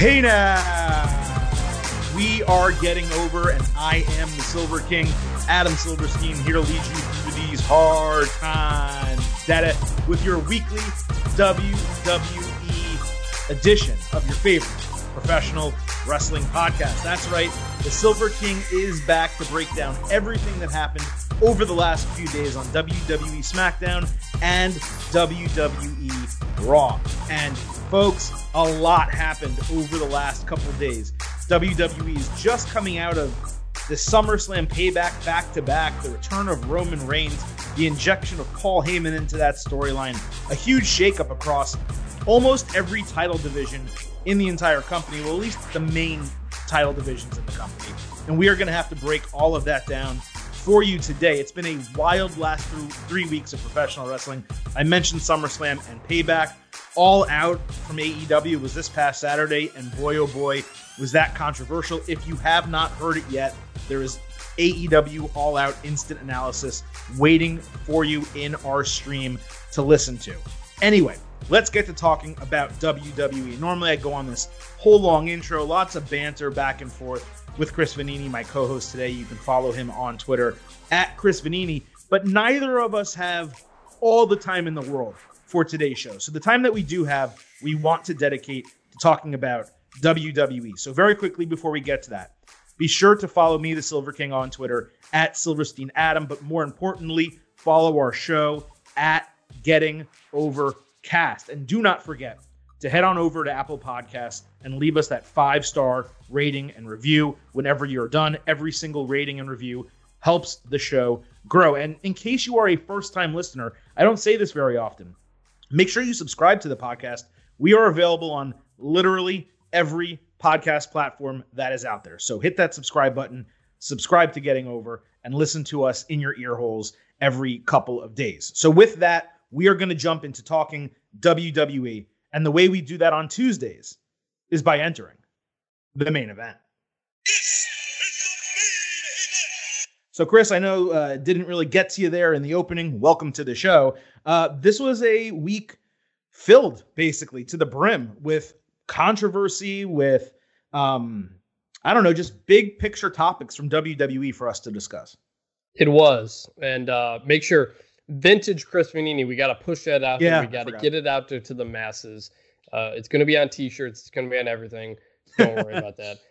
Hey now, we are getting over, and I am the Silver King, Adam Silverstein, here to lead you through these hard times. With your weekly WWE edition of your favorite professional wrestling podcast. That's right, the Silver King is back to break down everything that happened over the last few days on WWE SmackDown and WWE Raw. And folks, a lot happened over the last couple days. WWE is just coming out of the SummerSlam payback back to back, the return of Roman Reigns, the injection of Paul Heyman into that storyline, a huge shakeup across almost every title division in the entire company, well, at least the main title divisions in the company. And we are going to have to break all of that down for you today. It's been a wild last three weeks of professional wrestling. I mentioned SummerSlam and Payback. All Out from AEW was this past Saturday, and boy, oh boy, was that controversial. If you have not heard it yet, there is AEW All Out instant analysis waiting for you in our stream to listen to. Anyway, let's get to talking about WWE. Normally, I go on this whole long intro, lots of banter back and forth with Chris Vannini, my co host today. You can follow him on Twitter at Chris Vannini. But neither of us have all the time in the world for today's show. So the time that we do have, we want to dedicate to talking about WWE. So very quickly before we get to that, be sure to follow me, the Silver King, on Twitter at Silverstein Adam. But more importantly, follow our show at Getting Overcast. And do not forget to head on over to Apple Podcasts and leave us that five star rating and review whenever you're done. Every single rating and review helps the show grow. And in case you are a first time listener, I don't say this very often. Make sure you subscribe to the podcast. We are available on literally every podcast platform that is out there. So hit that subscribe button, subscribe to Getting Over, and listen to us in your ear holes every couple of days. So with that, we are going to jump into talking WWE. And the way we do that on Tuesdays is by entering the main event. So, Chris, I know uh, didn't really get to you there in the opening. Welcome to the show. Uh, this was a week filled basically to the brim with controversy, with um, I don't know, just big picture topics from WWE for us to discuss. It was, and uh, make sure vintage Chris Vannini. We got to push that out. Yeah, there. we got to get it out there to the masses. Uh, it's going to be on T-shirts. It's going to be on everything. Don't worry about that.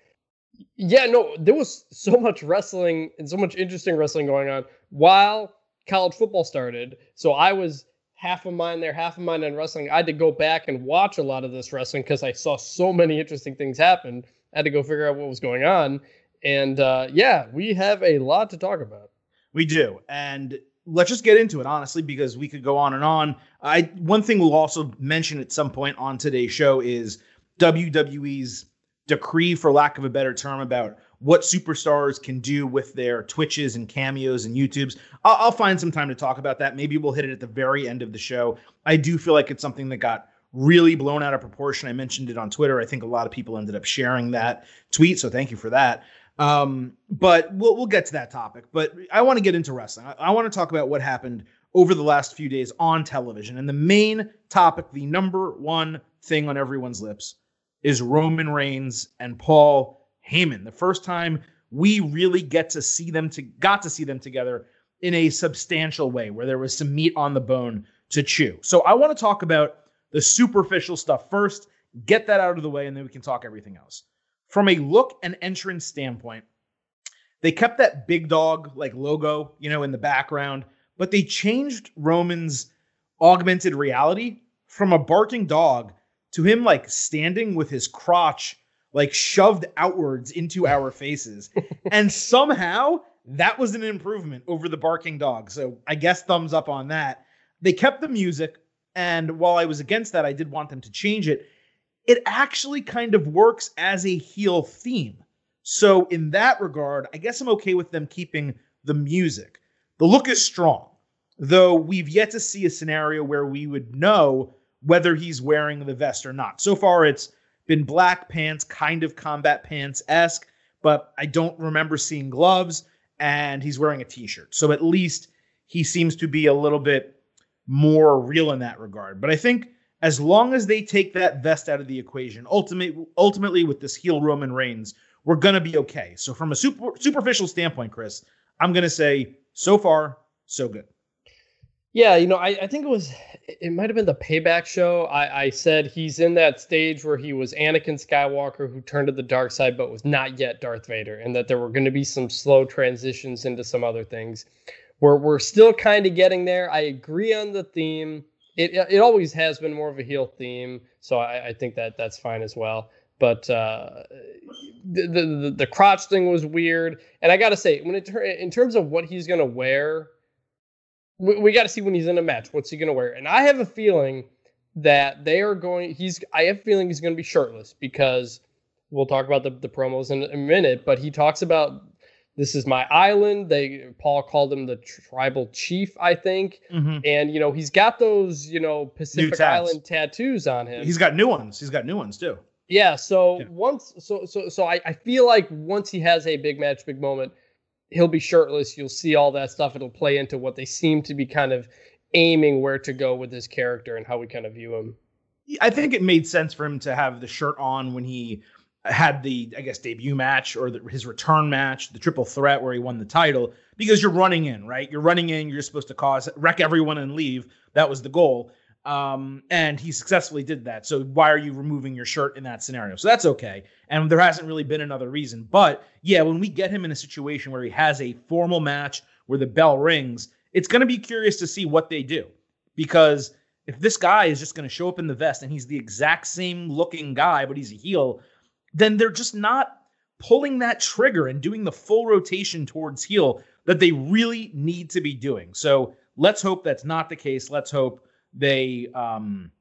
Yeah, no, there was so much wrestling and so much interesting wrestling going on while college football started. So I was half of mine there, half of mine on wrestling. I had to go back and watch a lot of this wrestling because I saw so many interesting things happen. I had to go figure out what was going on. And uh, yeah, we have a lot to talk about. We do. And let's just get into it honestly because we could go on and on. I one thing we'll also mention at some point on today's show is WWE's decree, for lack of a better term, about what superstars can do with their Twitches and cameos and YouTubes. I'll, I'll, find some time to talk about that. Maybe we'll hit it at the very end of the show. I do feel like it's something that got really blown out of proportion. I mentioned it on Twitter. I think a lot of people ended up sharing that tweet, so thank you for that. Um, but we'll we'll get to that topic. But I want to get into wrestling. I, I want to talk about what happened over the last few days on television. And the main topic, the number one thing on everyone's lips, is Roman Reigns and Paul Heyman. The first time we really get to see them to got to see them together in a substantial way where there was some meat on the bone to chew. So I want to talk about the superficial stuff first, get that out of the way and then we can talk everything else. From a look and entrance standpoint, they kept that big dog like logo, you know, in the background, but they changed Roman's augmented reality from a barking dog to him like standing with his crotch like shoved outwards into our faces. and somehow that was an improvement over the barking dog. So I guess thumbs up on that. They kept the music. And while I was against that, I did want them to change it. It actually kind of works as a heel theme. So, in that regard, I guess I'm okay with them keeping the music. The look is strong, though we've yet to see a scenario where we would know whether he's wearing the vest or not. So far, it's been black pants, kind of combat pants esque, but I don't remember seeing gloves, and he's wearing a t shirt. So at least he seems to be a little bit more real in that regard. But I think as long as they take that vest out of the equation, ultimately, ultimately with this heel Roman Reigns, we're gonna be okay. So from a super, superficial standpoint, Chris, I'm gonna say so far so good. Yeah, you know, I, I think it was it might have been the payback show. I, I said he's in that stage where he was Anakin Skywalker who turned to the dark side but was not yet Darth Vader, and that there were going to be some slow transitions into some other things. We're we're still kind of getting there. I agree on the theme. It it always has been more of a heel theme, so I, I think that that's fine as well. But uh, the, the the crotch thing was weird, and I got to say, when it in terms of what he's to wear we, we got to see when he's in a match. What's he to wear? And I have a feeling that they are going. He's. I have a feeling he's to be shirtless because we'll talk about the, the promos in a minute. But he talks about this is my island. They Paul called him the tribal chief, I think. Mm-hmm. And you know he's got those you know Pacific Island tattoos on him. He's got new ones. He's got new ones too. Yeah. So yeah. once, so so so I, I feel like once he has a big match, big moment, he'll be shirtless. You'll see all that stuff. It'll play into what they seem to be kind of aiming where to go with his character and how we kind of view him. I think it made sense for him to have the shirt on when he had the, I guess, debut match or the, his return match, the triple threat where he won the title, because you're running in, right? You're running in, you're supposed to cause wreck everyone and leave. That was the goal. Um, and he successfully did that. So why are you removing your shirt in that scenario? So that's okay. And there hasn't really been another reason. But yeah, when we get him in a situation where he has a formal match where the bell rings, it's going to be curious to see what they do. Because if this guy is just going to show up in the vest and he's the exact same looking guy, but he's a heel, then they're just not pulling that trigger and doing the full rotation towards heel that they really need to be doing. So let's hope that's not the case. Let's hope they um,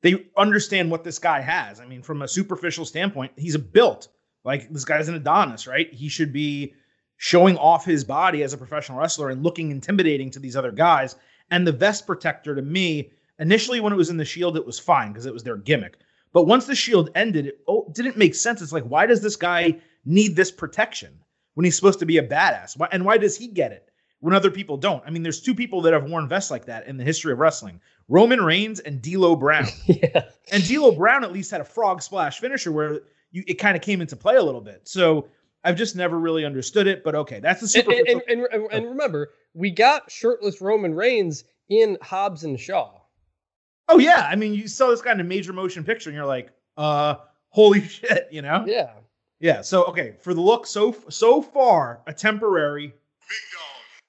they understand what this guy has. I mean, from a superficial standpoint, he's a built like this guy's an Adonis, right? He should be showing off his body as a professional wrestler and looking intimidating to these other guys. And the vest protector to me, initially when it was in the Shield, it was fine because it was their gimmick. But once the Shield ended, it oh, didn't make sense. It's like, why does this guy need this protection when he's supposed to be a badass? Why, and why does he get it? when other people don't. I mean, there's two people that have worn vests like that in the history of wrestling: Roman Reigns and D'Lo Brown. yeah. And D'Lo Brown at least had a frog splash finisher where you, it kind of came into play a little bit. So I've just never really understood it. But okay, that's the super. And, and, and, and, and remember, we got shirtless Roman Reigns in Hobbs and Shaw. Oh yeah, I mean, you saw this kind of major motion picture, and you're like, uh, holy shit, you know? Yeah. Yeah. So okay, for the look so so far, a temporary.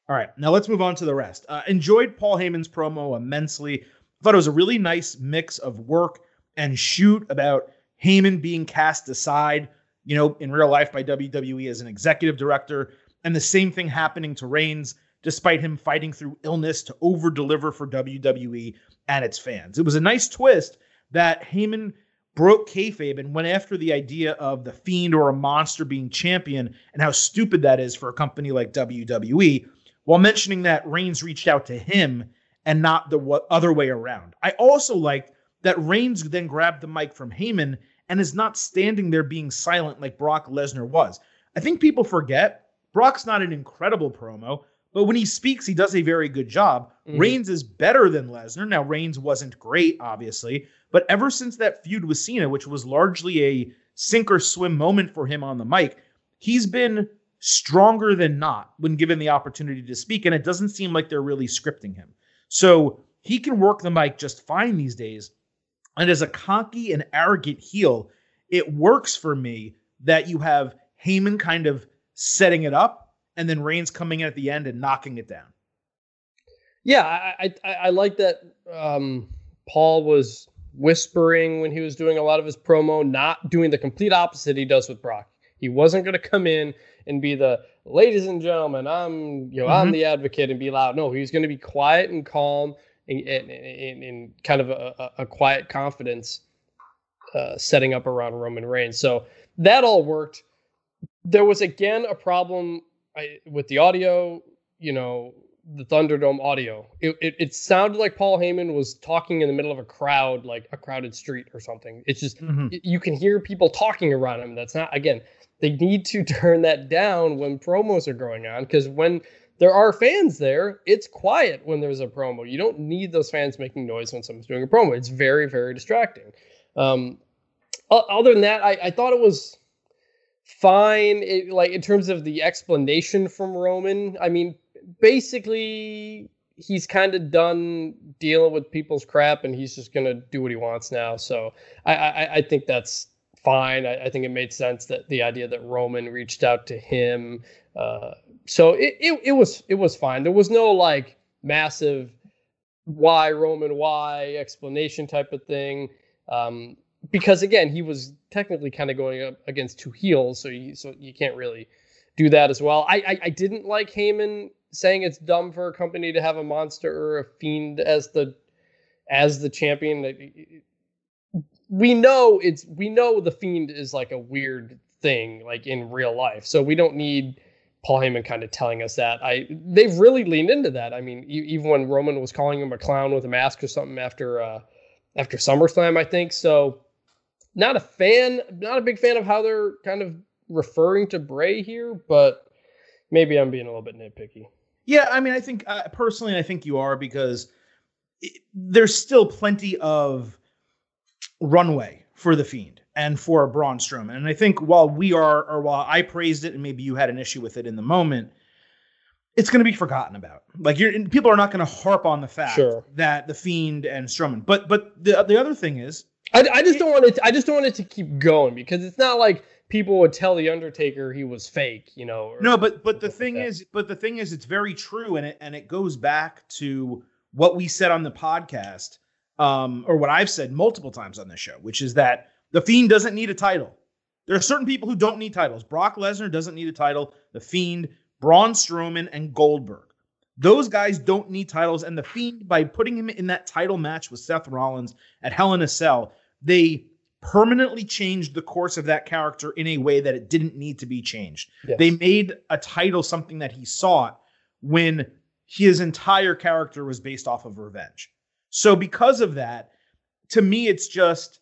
All right, now let's move on to the rest. Uh, enjoyed Paul Heyman's promo immensely. Thought it was a really nice mix of work and shoot about Heyman being cast aside, you know, in real life by WWE as an executive director, and the same thing happening to Reigns, despite him fighting through illness to over deliver for WWE and its fans. It was a nice twist that Heyman broke kayfabe and went after the idea of the fiend or a monster being champion and how stupid that is for a company like WWE while mentioning that Reigns reached out to him and not the other way around. I also liked that Reigns then grabbed the mic from Heyman and is not standing there being silent like Brock Lesnar was. I think people forget Brock's not an incredible promo, but when he speaks, he does a very good job. Mm-hmm. Reigns is better than Lesnar. Now, Reigns wasn't great, obviously, but ever since that feud with Cena, which was largely a sink or swim moment for him on the mic, he's been stronger than not when given the opportunity to speak. And it doesn't seem like they're really scripting him. So he can work the mic just fine these days. And as a cocky and arrogant heel, it works for me that you have Heyman kind of setting it up and then Reigns coming in at the end and knocking it down. Yeah, I I, I like that um, Paul was whispering when he was doing a lot of his promo, not doing the complete opposite he does with Brock. He wasn't going to come in and be the ladies and gentlemen, I'm you know mm-hmm. I'm the advocate and be loud. No, he's going to be quiet and calm and, and, and, and kind of a, a, quiet confidence uh, setting up around Roman Reigns. So that all worked. There was again a problem I, with the audio. You know, the Thunderdome audio. It, it, it sounded like Paul Heyman was talking in the middle of a crowd, like a crowded street or something. It's just mm-hmm. you can hear people talking around him. That's not again they need to turn that down when promos are going on because when there are fans there, it's quiet when there's a promo. You don't need those fans making noise when someone's doing a promo. It's very, very distracting. Um, other than that, I, I thought it was fine. It, like in terms of the explanation from Roman, I mean, basically he's kind of done dealing with people's crap and he's just gonna do what he wants now. So I, I, I think that's fine. I, I, think it made sense that the idea that Roman reached out to him. Uh, so it, it it was it was fine. There was no like massive why Roman why explanation type of thing. Um, because again, he was technically kind of going up against two heels, so you so you can't really do that as well. I, I, I didn't like Heyman saying it's dumb for a company to have a monster or a fiend as the as the champion. We know it's we know the fiend is like a weird thing like in real life, so we don't need Paul Heyman kind of telling us that. I they've really leaned into that. I mean, even when Roman was calling him a clown with a mask or something after uh after SummerSlam, I think so not a fan, not a big fan of how they're kind of referring to Bray here, but maybe I'm being a little bit nitpicky. Yeah, I mean, I think uh, personally, I think you are because it, there's still plenty of runway for the Fiend and for Braun Strowman, and I think while we are, or while I praised it, and maybe you had an issue with it in the moment, it's going to be forgotten about. Like you're, people are not going to harp on the fact sure. that the Fiend and Strowman. But but the the other thing is, I, I just don't want it. To, I just don't want it to keep going because it's not like people would tell the Undertaker he was fake, you know. no, but but the thing like is, but the thing is, it's very true, and it and it goes back to what we said on the podcast, um, or what I've said multiple times on this show, which is that the Fiend doesn't need a title. There are certain people who don't need titles. Brock Lesnar doesn't need a title. The Fiend, Braun Strowman, and Goldberg. Those guys don't need titles, and the Fiend, by putting him in that title match with Seth Rollins at Hell in a Cell, they permanently changed the course of that character in a way that it didn't need to be changed. Yes. They made a title something that he sought when his entire character was based off of revenge. So because of that, to me, it's just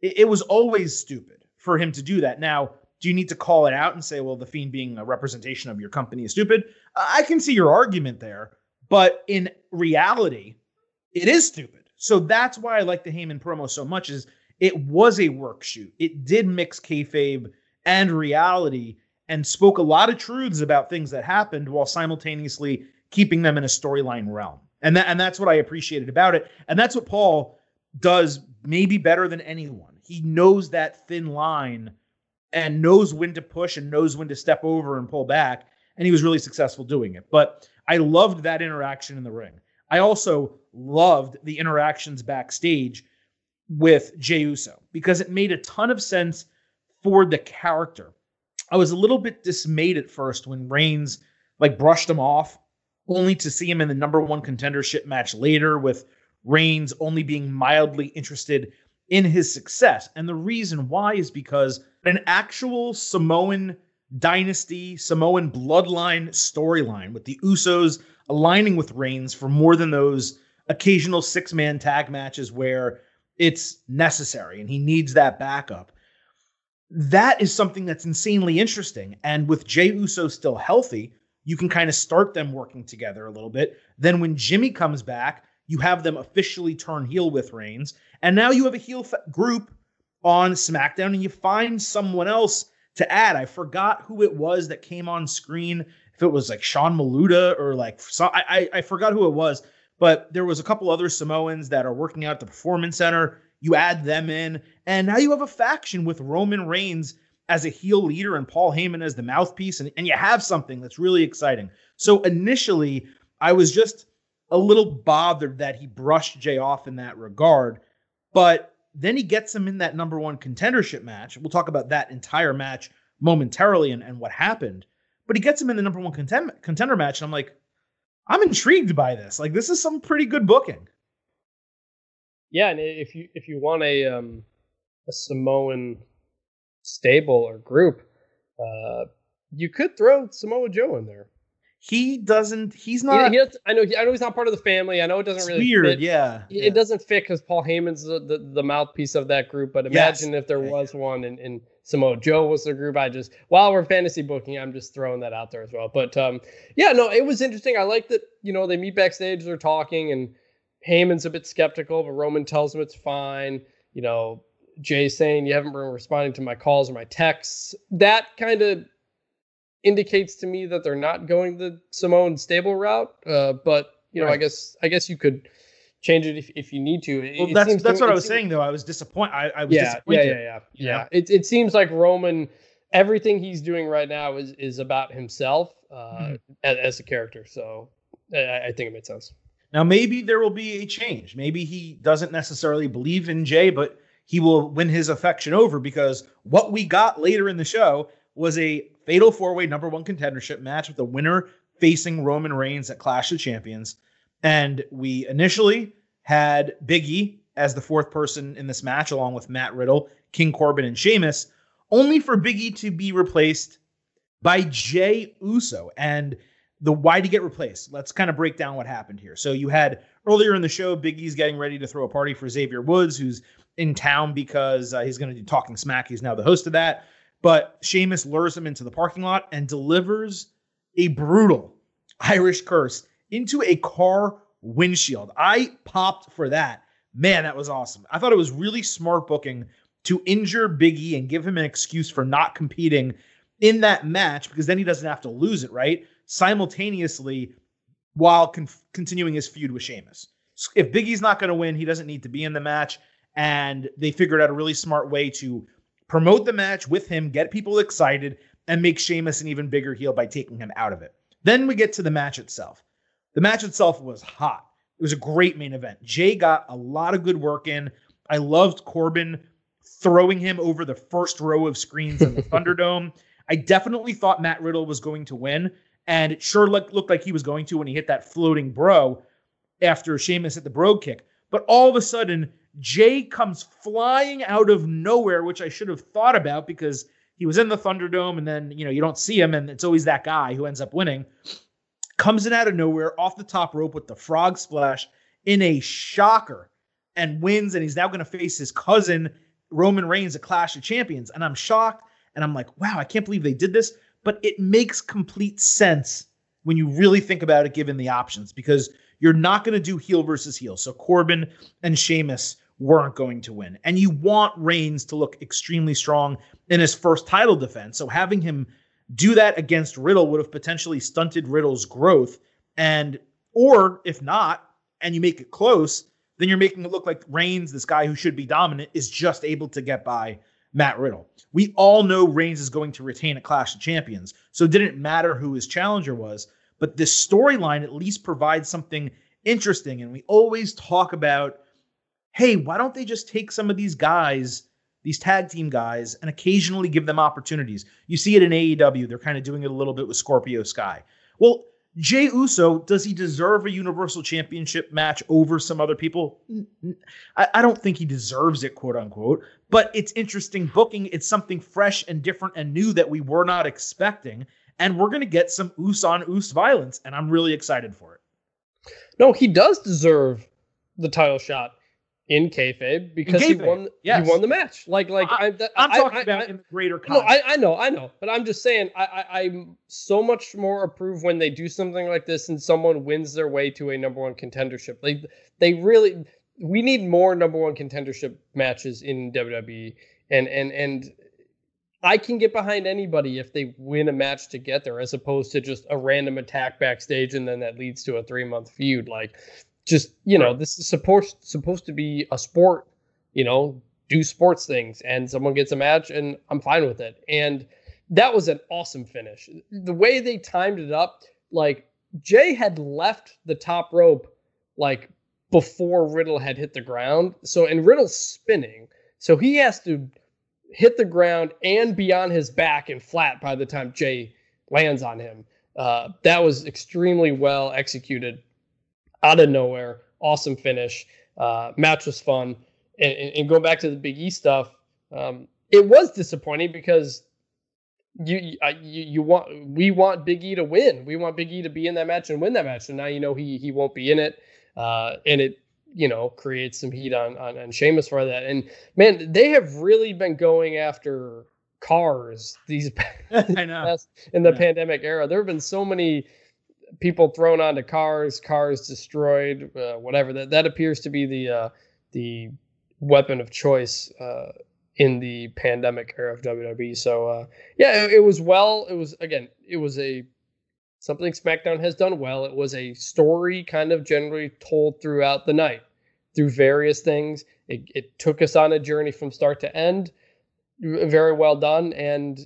it, it was always stupid for him to do that. Now, do you need to call it out and say, well, the fiend being a representation of your company is stupid? I can see your argument there, but in reality, it is stupid. So that's why I like the Heyman promo so much. Is it was a work shoot. It did mix kayfabe and reality and spoke a lot of truths about things that happened while simultaneously keeping them in a storyline realm. And that and that's what I appreciated about it. And that's what Paul does maybe better than anyone. He knows that thin line and knows when to push and knows when to step over and pull back. And he was really successful doing it. But I loved that interaction in the ring. I also loved the interactions backstage with Jey Uso because it made a ton of sense for the character. I was a little bit dismayed at first when Reigns like brushed him off, only to see him in the number one contendership match later with Reigns only being mildly interested in his success. And the reason why is because an actual Samoan dynasty, Samoan bloodline storyline with the Usos aligning with Reigns for more than those occasional six man tag matches where it's necessary and he needs that backup. That is something that's insanely interesting. And with Jey Uso still healthy, you can kind of start them working together a little bit. Then when Jimmy comes back, you have them officially turn heel with Reigns. And now you have a heel group on SmackDown and you find someone else to add. I forgot who it was that came on screen. If it was like Sean Maluta or like, I, I, I forgot who it was but there was a couple other Samoans that are working out at the Performance Center. You add them in, and now you have a faction with Roman Reigns as a heel leader and Paul Heyman as the mouthpiece, and, and you have something that's really exciting. So initially, I was just a little bothered that he brushed Jey off in that regard, but then he gets him in that number one contendership match. We'll talk about that entire match momentarily and, and what happened. But he gets him in the number one contend- contender match, and I'm like, I'm intrigued by this. Like this is some pretty good booking. Yeah, and if you if you want a um a Samoan stable or group, uh you could throw Samoa Joe in there. He doesn't. He's not. He, he I know. I know he's not part of the family. I know it doesn't really. Weird. Fit. Yeah. It, yeah. doesn't fit because Paul Heyman's the, the, the, mouthpiece of that group. But imagine yes. if there was one, and, and Samoa Joe was the group. I just while we're fantasy booking, I'm just throwing that out there as well. But um, yeah, no, it was interesting. I like that you know they meet backstage, they're talking, and Heyman's a bit skeptical, but Roman tells him it's fine. You know, Jey saying you haven't been responding to my calls or my texts. That kind of indicates to me that they're not going the Samoan stable route. Uh, but you know, right. I guess I guess you could change it if, if you need to. It, well, that's that's to, what I was saying though. I was disappointed. I, I was yeah, disappointed. Yeah, yeah, yeah. Yeah. It it seems like Roman everything he's doing right now is is about himself uh, mm-hmm. as, as, a character. So I, I think it makes sense. Now maybe there will be a change. Maybe he doesn't necessarily believe in Jey, but he will win his affection over because what we got later in the show was a fatal four way number one contendership match with the winner facing Roman Reigns at Clash of Champions. And we initially had Big E as the fourth person in this match, along with Matt Riddle, King Corbin, and Sheamus, only for Big E to be replaced by Jey Uso. And the why to get replaced? Let's kind of break down what happened here. So you had earlier in the show, Big E's getting ready to throw a party for Xavier Woods, who's in town because uh, he's going to do Talking Smack. He's now the host of that. But Sheamus lures him into the parking lot and delivers a brutal Irish curse into a car windshield. I popped for that. Man, that was awesome. I thought it was really smart booking to injure Biggie and give him an excuse for not competing in that match because then he doesn't have to lose it, right? Simultaneously while con- continuing his feud with Sheamus. If Big E's not going to win, he doesn't need to be in the match. And they figured out a really smart way to promote the match with him, get people excited, and make Sheamus an even bigger heel by taking him out of it. Then we get to the match itself. The match itself was hot. It was a great main event. Jey got a lot of good work in. I loved Corbin throwing him over the first row of screens in the Thunderdome. I definitely thought Matt Riddle was going to win, and it sure looked, looked like he was going to when he hit that floating bro after Sheamus hit the Brogue Kick. But all of a sudden, Jey comes flying out of nowhere, which I should have thought about because he was in the Thunderdome, and then you know you don't see him, and it's always that guy who ends up winning. Comes in out of nowhere off the top rope with the frog splash in a shocker and wins, and he's now going to face his cousin Roman Reigns at Clash of Champions. And I'm shocked, and I'm like, wow, I can't believe they did this. But it makes complete sense when you really think about it, given the options, because you're not going to do heel versus heel. So Corbin and Sheamus weren't going to win. And you want Reigns to look extremely strong in his first title defense. So having him do that against Riddle would have potentially stunted Riddle's growth. And, or if not, and you make it close, then you're making it look like Reigns, this guy who should be dominant, is just able to get by Matt Riddle. We all know Reigns is going to retain a Clash of Champions. So it didn't matter who his challenger was. But this storyline at least provides something interesting. And we always talk about hey, why don't they just take some of these guys, these tag team guys, and occasionally give them opportunities? You see it in AEW. They're kind of doing it a little bit with Scorpio Sky. Well, Jey Uso, does he deserve a Universal Championship match over some other people? I, I, don't think he deserves it, quote unquote, but it's interesting booking. It's something fresh and different and new that we were not expecting. And we're going to get some Us on Us violence, and I'm really excited for it. No, he does deserve the title shot in kayfabe because in kayfabe. he won. Yes. He won the match. Like, like I, am talking I, about I, in the greater. Context. No, I, I know, I know, but I'm just saying, I, I, am so much more approved when they do something like this and someone wins their way to a number one contendership. Like, they really, we need more number one contendership matches in WWE, and and and. I can get behind anybody if they win a match to get there, as opposed to just a random attack backstage and then that leads to a three month feud. Like just you know this is supposed supposed to be a sport you know do sports things and someone gets a match and i'm fine with it. And that was an awesome finish. The way they timed it up like Jey had left the top rope like before riddle had hit the ground. So and riddle's spinning. So he has to hit the ground and be on his back and flat by the time Jey lands on him. Uh, that was extremely well executed out of nowhere. Awesome finish. Uh, match was fun. And, and, going back to the Big E stuff, um, it was disappointing because you, you you want we want Big E to win. We want Big E to be in that match and win that match. And now you know he he won't be in it, uh, and it you know creates some heat on on, on Sheamus for that. And man, they have really been going after cars these I know. in the pandemic era. There have been so many people thrown onto cars, cars destroyed, uh, whatever. That that appears to be the uh, the weapon of choice uh, in the pandemic era of WWE. So uh, yeah, it, it was well. It was again, it was a something SmackDown has done well. It was a story kind of generally told throughout the night through various things. It, it took us on a journey from start to end. Very well done, and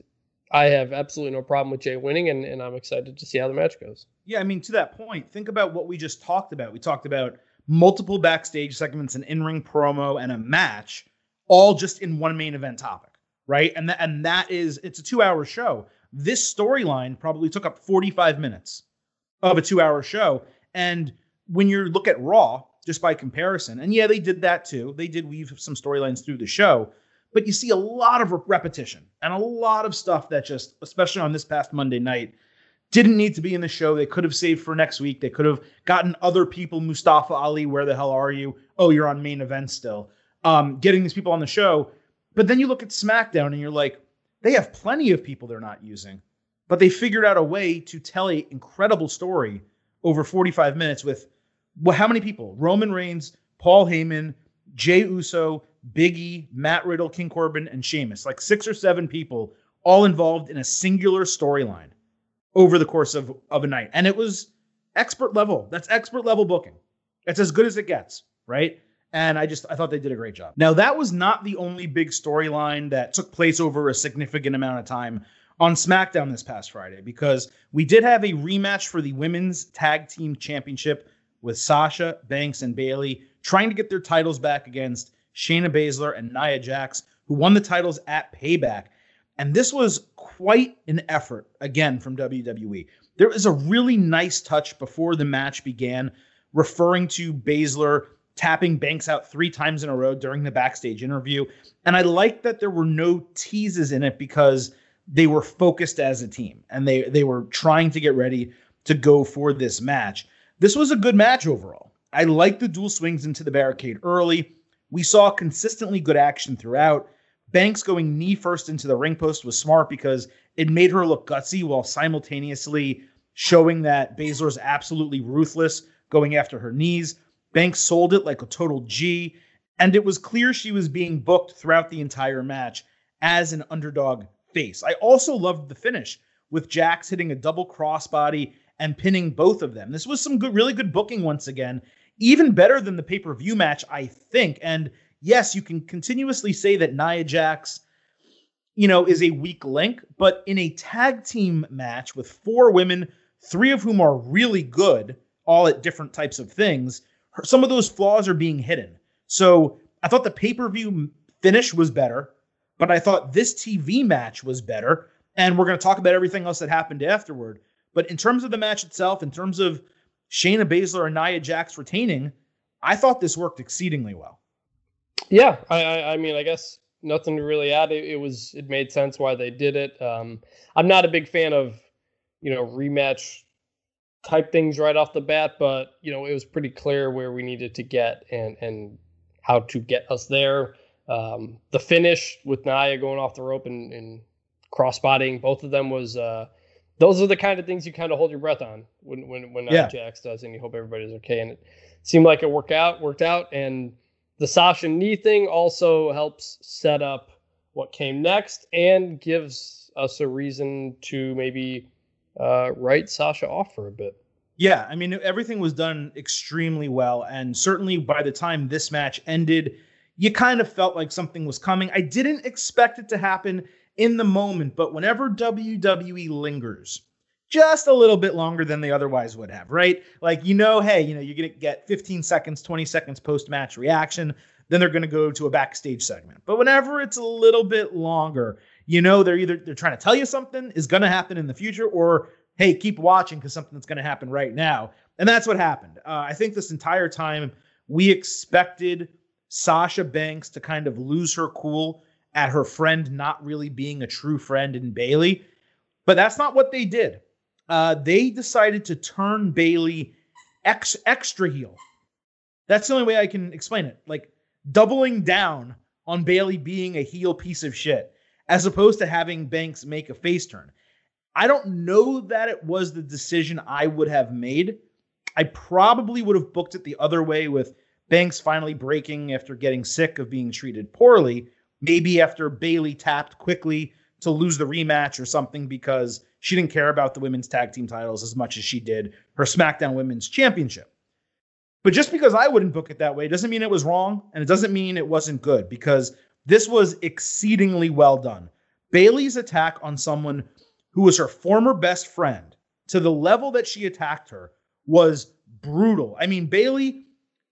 I have absolutely no problem with Jey winning, and, and I'm excited to see how the match goes. Yeah, I mean, to that point, think about what we just talked about. We talked about multiple backstage segments, an in-ring promo, and a match, all just in one main event topic, right? And and that is it's a two-hour show. This storyline probably took up 45 minutes of a two-hour show. And when you look at Raw, just by comparison, and yeah, they did that too. They did weave some storylines through the show, but you see a lot of repetition and a lot of stuff that just, especially on this past Monday night, didn't need to be in the show. They could have saved for next week. They could have gotten other people. Mustafa Ali, where the hell are you? Oh, you're on main event still. Um, getting these people on the show. But then you look at SmackDown and you're like, they have plenty of people they're not using, but they figured out a way to tell a incredible story over 45 minutes with well, how many people? Roman Reigns, Paul Heyman, Jey Uso, Big E, Matt Riddle, King Corbin, and Sheamus. Like six or seven people all involved in a singular storyline over the course of, of a night. And it was expert level. That's expert level booking. It's as good as it gets, right? And I just I thought they did a great job. Now that was not the only big storyline that took place over a significant amount of time on SmackDown this past Friday because we did have a rematch for the women's tag team championship with Sasha, Banks, and Bayley trying to get their titles back against Shayna Baszler and Nia Jax, who won the titles at Payback. And this was quite an effort again from WWE. There was a really nice touch before the match began, referring to Baszler tapping Banks out three times in a row during the backstage interview. And I like that there were no teases in it because they were focused as a team and they they were trying to get ready to go for this match. This was a good match overall. I like the dual swings into the barricade early. We saw consistently good action throughout. Banks going knee first into the ring post was smart because it made her look gutsy while simultaneously showing that Baszler's absolutely ruthless going after her knees. Banks sold it like a total G, and it was clear she was being booked throughout the entire match as an underdog face. I also loved the finish with Jax hitting a double crossbody and pinning both of them. This was some good, really good booking once again, even better than the pay per view match, I think. And yes, you can continuously say that Nia Jax, you know, is a weak link, but in a tag team match with four women, three of whom are really good, all at different types of things, some of those flaws are being hidden. So I thought the pay per view finish was better, but I thought this TV match was better. And we're going to talk about everything else that happened afterward. But in terms of the match itself, in terms of Shayna Baszler and Nia Jax retaining, I thought this worked exceedingly well. Yeah, I, I, I mean, I guess nothing to really add. It, it was, it made sense why they did it. Um, I'm not a big fan of, you know, rematch type things right off the bat, but you know, it was pretty clear where we needed to get and and how to get us there. Um, the finish with Nia going off the rope and, and crossboding both of them was. Uh, those are the kind of things you kind of hold your breath on when when when Yeah. Jax does, and you hope everybody's okay. And it seemed like it worked out, worked out, and the Sasha knee thing also helps set up what came next and gives us a reason to maybe uh, write Sasha off for a bit. Yeah, I mean everything was done extremely well, and certainly by the time this match ended, you kind of felt like something was coming. I didn't expect it to happen in the moment, but whenever WWE lingers just a little bit longer than they otherwise would have, right? Like you know, hey, you know, you're gonna get 15 seconds, 20 seconds post match reaction, then they're gonna go to a backstage segment. But whenever it's a little bit longer, you know, they're either they're trying to tell you something is gonna happen in the future, or hey, keep watching because something's going to happen right now. And that's what happened. Uh, I think this entire time we expected Sasha Banks to kind of lose her cool at her friend not really being a true friend in Bayley, but that's not what they did. Uh, they decided to turn Bayley ex- extra heel. That's the only way I can explain it. Like doubling down on Bayley being a heel piece of shit. as opposed to having Banks make a face turn. I don't know that it was the decision I would have made. I probably would have booked it the other way with Banks finally breaking after getting sick of being treated poorly. Maybe after Bayley tapped quickly to lose the rematch or something because she didn't care about the women's tag team titles as much as she did her SmackDown Women's Championship. But just because I wouldn't book it that way doesn't mean it was wrong and it doesn't mean it wasn't good because this was exceedingly well done. Bayley's attack on someone who was her former best friend to the level that she attacked her was brutal. I mean, Bayley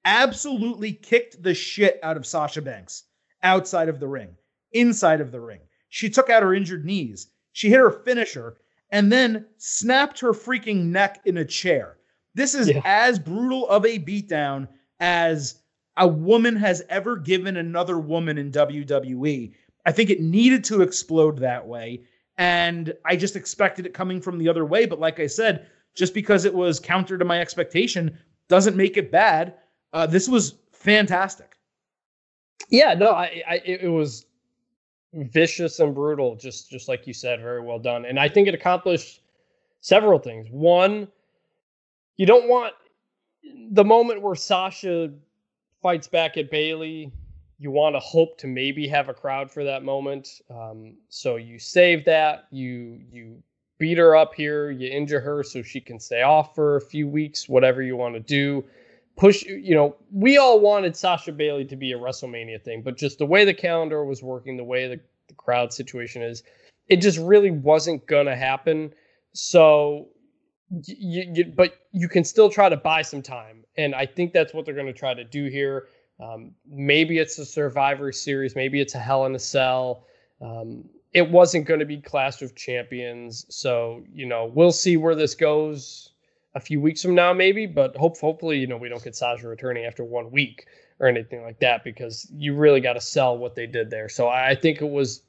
absolutely kicked the shit out of Sasha Banks outside of the ring, inside of the ring. She took out her injured knees. She hit her finisher and then snapped her freaking neck in a chair. This is yeah. as brutal of a beatdown as a woman has ever given another woman in WWE. I think it needed to explode that way. And I just expected it coming from the other way. But like I said, just because it was counter to my expectation doesn't make it bad. Uh, this was fantastic. Yeah, no, I, I it was vicious and brutal, just just like you said, very well done. And I think it accomplished several things. One, you don't want the moment where Sasha fights back at Bayley. You want to hope to maybe have a crowd for that moment. Um, so you save that. You you beat her up here. You injure her so she can stay off for a few weeks. Whatever you want to do. Push. You know, we all wanted Sasha Bayley to be a WrestleMania thing, but just the way the calendar was working, the way the, the crowd situation is, it just really wasn't gonna happen. So you, you, but you can still try to buy some time, and I think that's what they're to try to do here. Um, maybe it's a Survivor Series, maybe it's a Hell in a Cell. Um, it wasn't going to be Clash of Champions, so you know we'll see where this goes a few weeks from now, maybe. But hope, hopefully, you know we don't get Sasha returning after one week or anything like that, because you really got to sell what they did there. So I, I think it was,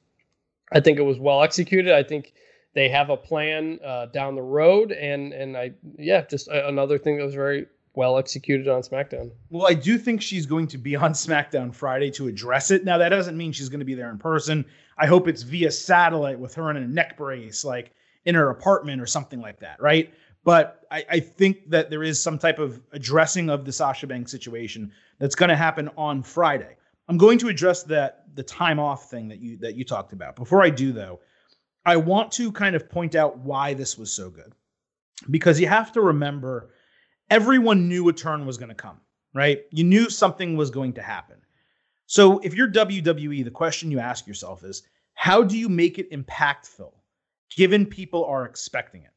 I think it was well executed. I think they have a plan uh, down the road, and and I yeah, just another thing that was very well executed on SmackDown. Well, I do think she's going to be on SmackDown Friday to address it. Now that doesn't mean she's going to be there in person. I hope it's via satellite with her in a neck brace, like in her apartment or something like that, right? But I, I think that there is some type of addressing of the Sasha Banks situation that's going to happen on Friday. I'm going to address that the time off thing that you that you talked about. Before I do though, I want to kind of point out why this was so good. Because you have to remember, everyone knew a turn was going to come, right? You knew something was going to happen. So if you're WWE, the question you ask yourself is how do you make it impactful given people are expecting it?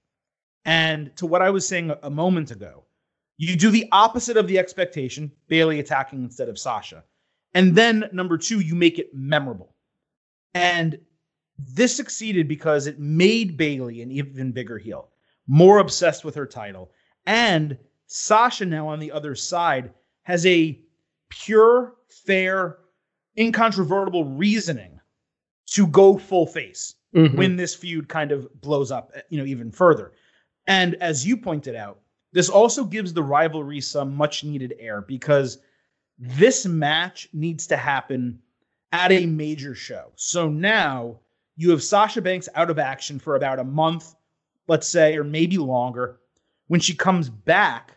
And to what I was saying a moment ago, you do the opposite of the expectation, Bayley attacking instead of Sasha. And then number two, you make it memorable. And this succeeded because it made Bayley an even bigger heel, more obsessed with her title. And Sasha now on the other side has a pure, fair, incontrovertible reasoning to go full face mm-hmm. when this feud kind of blows up, you know, even further. And as you pointed out, this also gives the rivalry some much needed air because this match needs to happen at a major show. So now you have Sasha Banks out of action for about a month, let's say, or maybe longer. When she comes back,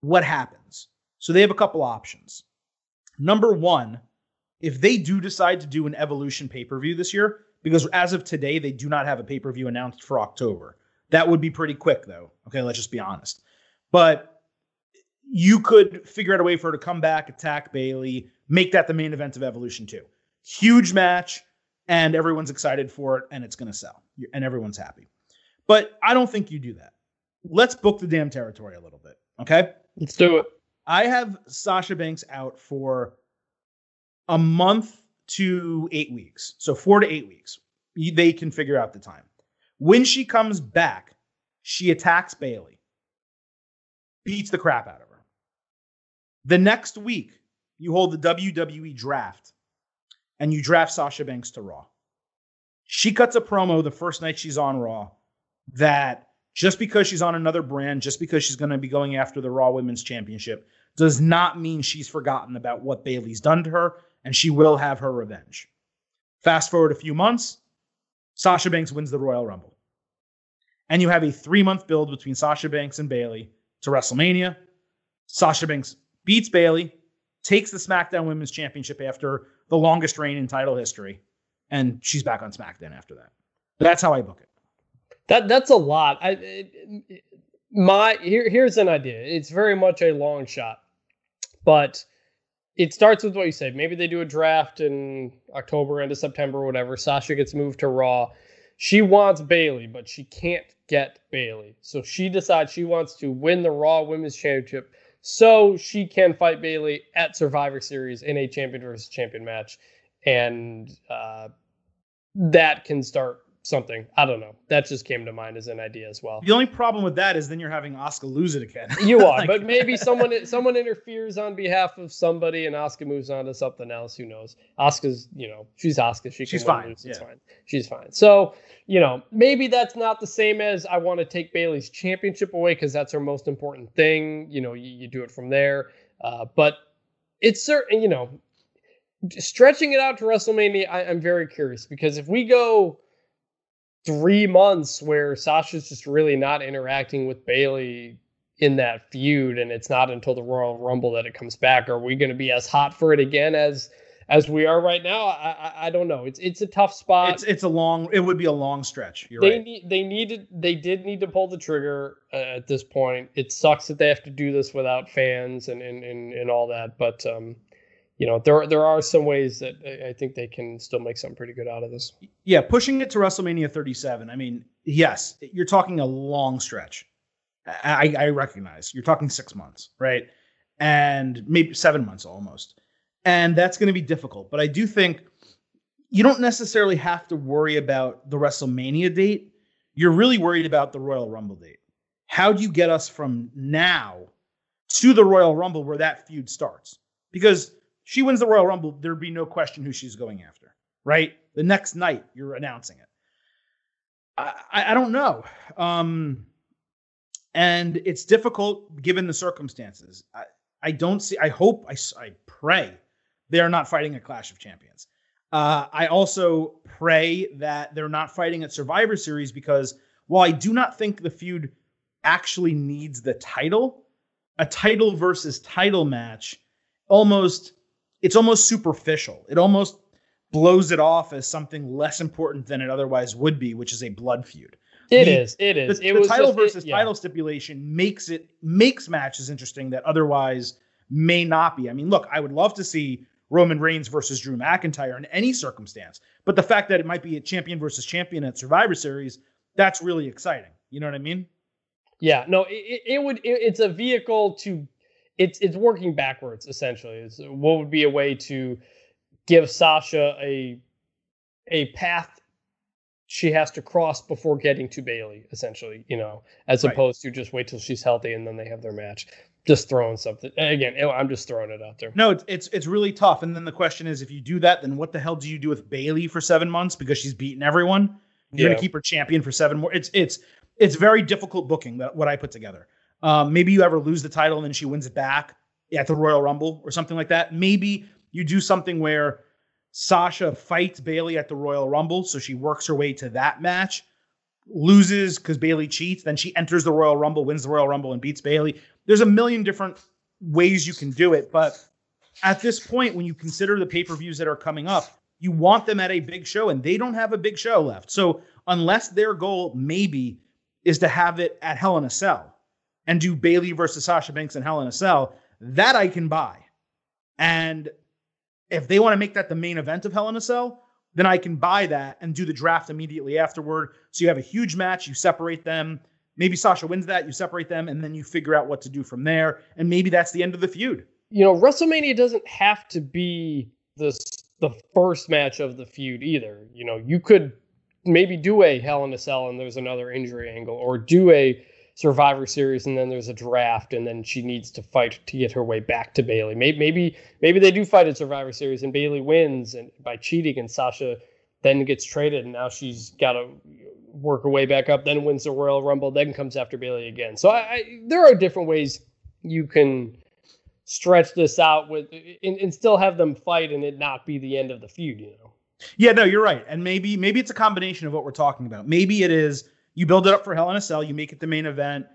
what happens? So they have a couple options. Number one, if they do decide to do an Evolution pay per view this year, because as of today, they do not have a pay per view announced for October. That would be pretty quick, though. Okay, let's just be honest. But you could figure out a way for her to come back, attack Bayley, make that the main event of Evolution 2. Huge match and everyone's excited for it and it's going to sell and everyone's happy. But I don't think you do that. Let's book the damn territory a little bit. Okay. Let's do it. I have Sasha Banks out for a month to eight weeks. So four to eight weeks. They can figure out the time. When she comes back, she attacks Bayley, beats the crap out of her. The next week, you hold the WWE draft and you draft Sasha Banks to Raw. She cuts a promo the first night she's on Raw that just because she's on another brand, just because she's going to be going after the Raw Women's Championship, does not mean she's forgotten about what Bayley's done to her, and she will have her revenge. Fast forward a few months, Sasha Banks wins the Royal Rumble. And you have a three month build between Sasha Banks and Bayley to WrestleMania. Sasha Banks beats Bayley, takes the SmackDown Women's Championship after the longest reign in title history, and she's back on SmackDown after that. That's how I book it. That that's a lot. I my here here's an idea. It's very much a long shot, but it starts with what you said. Maybe they do a draft in October, end of September, whatever. Sasha gets moved to Raw. She wants Bayley, but she can't get Bayley. So she decides she wants to win the Raw Women's Championship so she can fight Bayley at Survivor Series in a champion versus champion match. And uh, that can start something. I don't know. That just came to mind as an idea as well. The only problem with that is then you're having Asuka lose it again. You are, like, but maybe someone someone interferes on behalf of somebody and Asuka moves on to something else. Who knows? Asuka's, you know, she's Asuka. She she's fine. Lose. It's yeah. fine. She's fine. So, you know, maybe that's not the same as I want to take Bayley's championship away because that's her most important thing. You know, you, you do it from there. Uh, but it's certain, you know, stretching it out to WrestleMania, I, I'm very curious because if we go three months where Sasha's just really not interacting with Bayley in that feud, and it's not until the Royal Rumble that it comes back. Are we going to be as hot for it again as as we are right now? I, I, I don't know. It's it's a tough spot. It's it's a long. It would be a long stretch. You're they right. Need, they needed. They did need to pull the trigger uh, at this point. It sucks that they have to do this without fans and and and, and all that, but um, you know, there there are some ways that I think they can still make something pretty good out of this. Yeah, pushing it to WrestleMania 37. I mean, yes, you're talking a long stretch. I, I recognize you're talking six months, right? And maybe seven months almost. And that's going to be difficult. But I do think you don't necessarily have to worry about the WrestleMania date. You're really worried about the Royal Rumble date. How do you get us from now to the Royal Rumble where that feud starts? Because she wins the Royal Rumble, there'd be no question who she's going after, right? The next night, you're announcing it. I, I, don't know. Um, and it's difficult given the circumstances. I, I don't see, I hope, I, I pray they are not fighting a Clash of Champions. Uh, I also pray that they're not fighting at Survivor Series because while I do not think the feud actually needs the title, a title versus title match almost it's almost superficial. It almost blows it off as something less important than it otherwise would be, which is a blood feud. It the, is. It is. The, it the title just, versus it, yeah. title stipulation makes it makes matches interesting that otherwise may not be. I mean, look, I would love to see Roman Reigns versus Drew McIntyre in any circumstance, but the fact that it might be a champion versus champion at Survivor Series, that's really exciting. You know what I mean? Yeah. No, it, it would. It, it's a vehicle to it's it's working backwards essentially. It's, what would be a way to give Sasha a a path she has to cross before getting to Bayley, essentially, you know, as right. opposed to just wait till she's healthy and then they have their match. Just throwing something again. I'm just throwing it out there. No, it's it's it's really tough. And then the question is, if you do that, then what the hell do you do with Bayley for seven months because she's beaten everyone? You're yeah. gonna keep her champion for seven more. It's it's it's very difficult booking that what I put together. Um, maybe you ever lose the title and then she wins it back at the Royal Rumble or something like that. Maybe you do something where Sasha fights Bayley at the Royal Rumble, so she works her way to that match, loses because Bayley cheats, then she enters the Royal Rumble, wins the Royal Rumble, and beats Bayley. There's a million different ways you can do it, but at this point, when you consider the pay per views that are coming up, you want them at a big show, and they don't have a big show left. So unless their goal maybe is to have it at Hell in a Cell, and do Bayley versus Sasha Banks and Hell in a Cell, that I can buy. And if they want to make that the main event of Hell in a Cell, then I can buy that and do the draft immediately afterward. So you have a huge match, you separate them. Maybe Sasha wins that, you separate them, and then you figure out what to do from there. And maybe that's the end of the feud. You know, WrestleMania doesn't have to be the the first match of the feud either. You know, you could maybe do a Hell in a Cell and there's another injury angle, or do a Survivor Series, and then there's a draft, and then she needs to fight to get her way back to Bayley. Maybe maybe maybe they do fight at Survivor Series, and Bayley wins and by cheating, and Sasha then gets traded, and now she's got to work her way back up, then wins the Royal Rumble, then comes after Bayley again. So I, I, there are different ways you can stretch this out with and, and still have them fight and it not be the end of the feud. You know. Yeah, no, you're right. And maybe maybe it's a combination of what we're talking about. Maybe it is you build it up for Hell in a Cell, you make it the main event.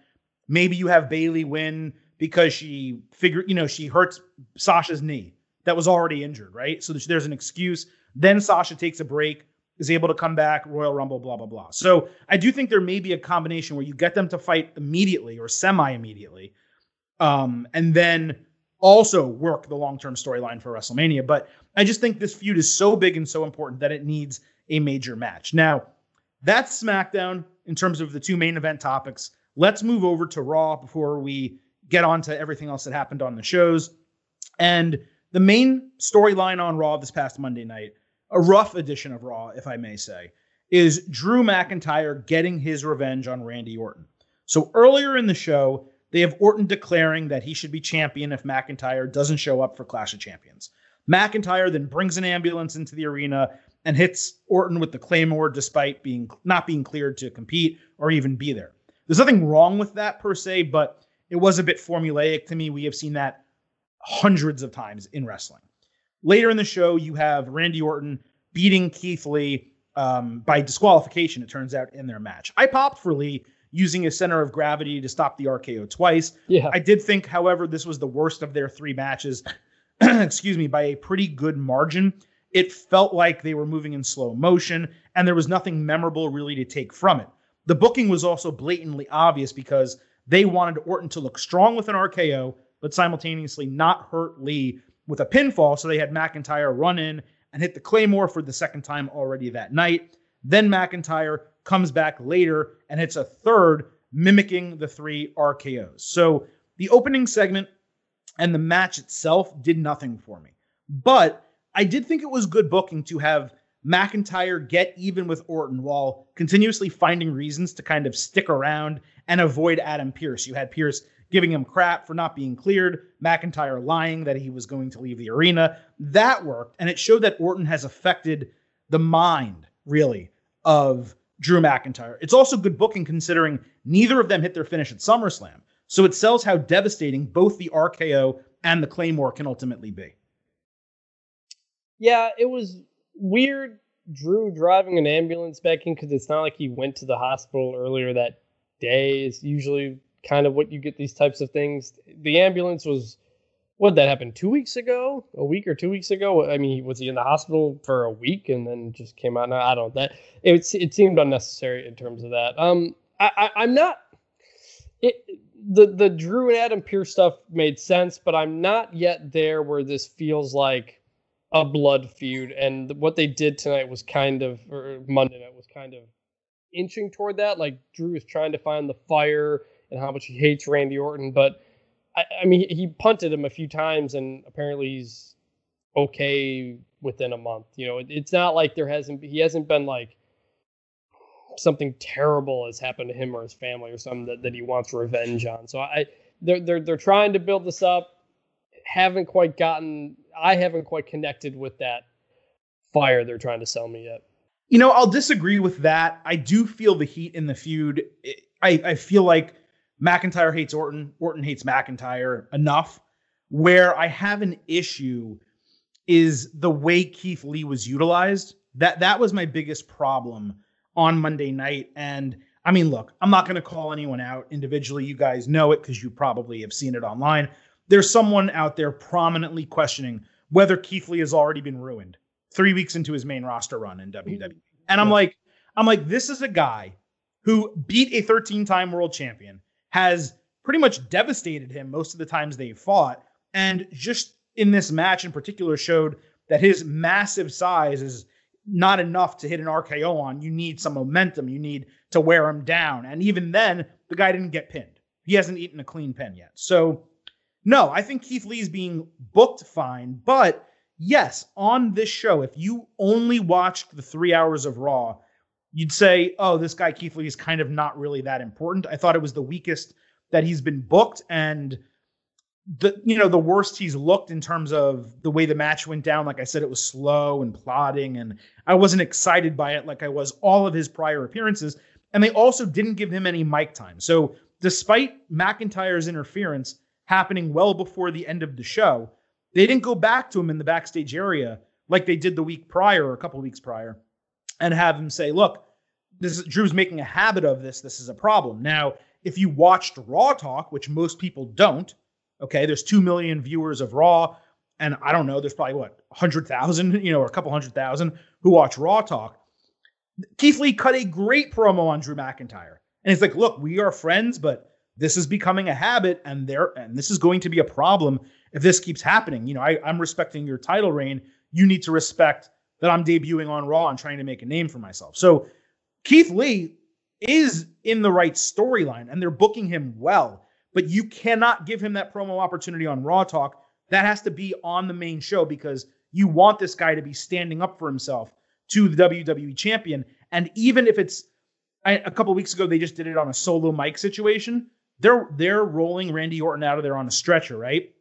Maybe you have Bayley win because she figured, you know, she hurts Sasha's knee that was already injured, right? So there's an excuse. Then Sasha takes a break, is able to come back, Royal Rumble, blah, blah, blah. So I do think there may be a combination where you get them to fight immediately or semi immediately, um, and then also work the long term storyline for WrestleMania. But I just think this feud is so big and so important that it needs a major match. Now, that's SmackDown in terms of the two main event topics. Let's move over to Raw before we get on to everything else that happened on the shows. And the main storyline on Raw this past Monday night, a rough edition of Raw, if I may say, is Drew McIntyre getting his revenge on Randy Orton. So earlier in the show, they have Orton declaring that he should be champion if McIntyre doesn't show up for Clash of Champions. McIntyre then brings an ambulance into the arena and hits Orton with the Claymore despite being not being cleared to compete or even be there. There's nothing wrong with that per se, but it was a bit formulaic to me. We have seen that hundreds of times in wrestling. Later in the show, you have Randy Orton beating Keith Lee um, by disqualification, it turns out, in their match. I popped for Lee using a center of gravity to stop the RKO twice. Yeah. I did think, however, this was the worst of their three matches, excuse me, by a pretty good margin. It felt like they were moving in slow motion, and there was nothing memorable really to take from it. The booking was also blatantly obvious because they wanted Orton to look strong with an RKO, but simultaneously not hurt Lee with a pinfall. So they had McIntyre run in and hit the Claymore for the second time already that night. Then McIntyre comes back later and hits a third, mimicking the three RKOs. So the opening segment and the match itself did nothing for me. But I did think it was good booking to have McIntyre get even with Orton while continuously finding reasons to kind of stick around and avoid Adam Pearce. You had Pearce giving him crap for not being cleared, McIntyre lying that he was going to leave the arena. That worked, and it showed that Orton has affected the mind, really, of Drew McIntyre. It's also good booking considering neither of them hit their finish at SummerSlam. So it sells how devastating both the RKO and the Claymore can ultimately be. Yeah, it was weird Drew driving an ambulance back in because it's not like he went to the hospital earlier that day. Is usually kind of what you get these types of things. The ambulance was what that happened two weeks ago, a week or two weeks ago. I mean, was he in the hospital for a week and then just came out? No, I don't. That it it seemed unnecessary in terms of that. Um, I, I am not. It the the Drew and Adam Pearce stuff made sense, but I'm not yet there where this feels like a blood feud. And what they did tonight was kind of, or Monday night was kind of inching toward that. Like Drew is trying to find the fire and how much he hates Randy Orton, but I, I mean, he punted him a few times, and apparently he's okay within a month. You know, it, it's not like there hasn't he hasn't been like something terrible has happened to him or his family or something that, that he wants revenge on. So I they're they're they're trying to build this up. Haven't quite gotten I haven't quite connected with that fire they're trying to sell me yet. You know, I'll disagree with that. I do feel the heat in the feud. I, I feel like McIntyre hates Orton, Orton hates McIntyre enough. Where I have an issue is the way Keith Lee was utilized. That that was my biggest problem on Monday night. And I mean, look, I'm not going to call anyone out individually. You guys know it because you probably have seen it online there's someone out there prominently questioning whether Keith Lee has already been ruined three weeks into his main roster run in WWE. Mm-hmm. And I'm like, I'm like, this is a guy who beat a 13 time world champion, has pretty much devastated him most of the times they fought, and just in this match in particular showed that his massive size is not enough to hit an RKO on. You need some momentum. You need to wear him down. And even then, the guy didn't get pinned. He hasn't eaten a clean pin yet. So no, I think Keith Lee's being booked fine. But yes, on this show, if you only watched the three hours of Raw, you'd say, oh, this guy Keith Lee is kind of not really that important. I thought it was the weakest that he's been booked and the you know the worst he's looked in terms of the way the match went down like i said it was slow and plodding and i wasn't excited by it like i was all of his prior appearances and they also didn't give him any mic time so despite mcintyre's interference happening well before the end of the show. They didn't go back to him in the backstage area like they did the week prior or a couple weeks prior, and have him say, "Look, this is, Drew's making a habit of this. This is a problem." Now, if you watched Raw Talk, which most people don't, okay, there's two million viewers of Raw, and I don't know, there's probably what hundred thousand, you know, or a couple hundred thousand who watch Raw Talk. Keith Lee cut a great promo on Drew McIntyre, and it's like, "Look, we are friends, but." This is becoming a habit, and there, and this is going to be a problem if this keeps happening. You know, I, I'm respecting your title reign. You need to respect that I'm debuting on Raw and trying to make a name for myself. So Keith Lee is in the right storyline and they're booking him well, but you cannot give him that promo opportunity on Raw Talk. That has to be on the main show because you want this guy to be standing up for himself to the WWE champion. And even if it's a couple weeks ago, they just did it on a solo mic situation. They're they're rolling Randy Orton out of there on a stretcher, right?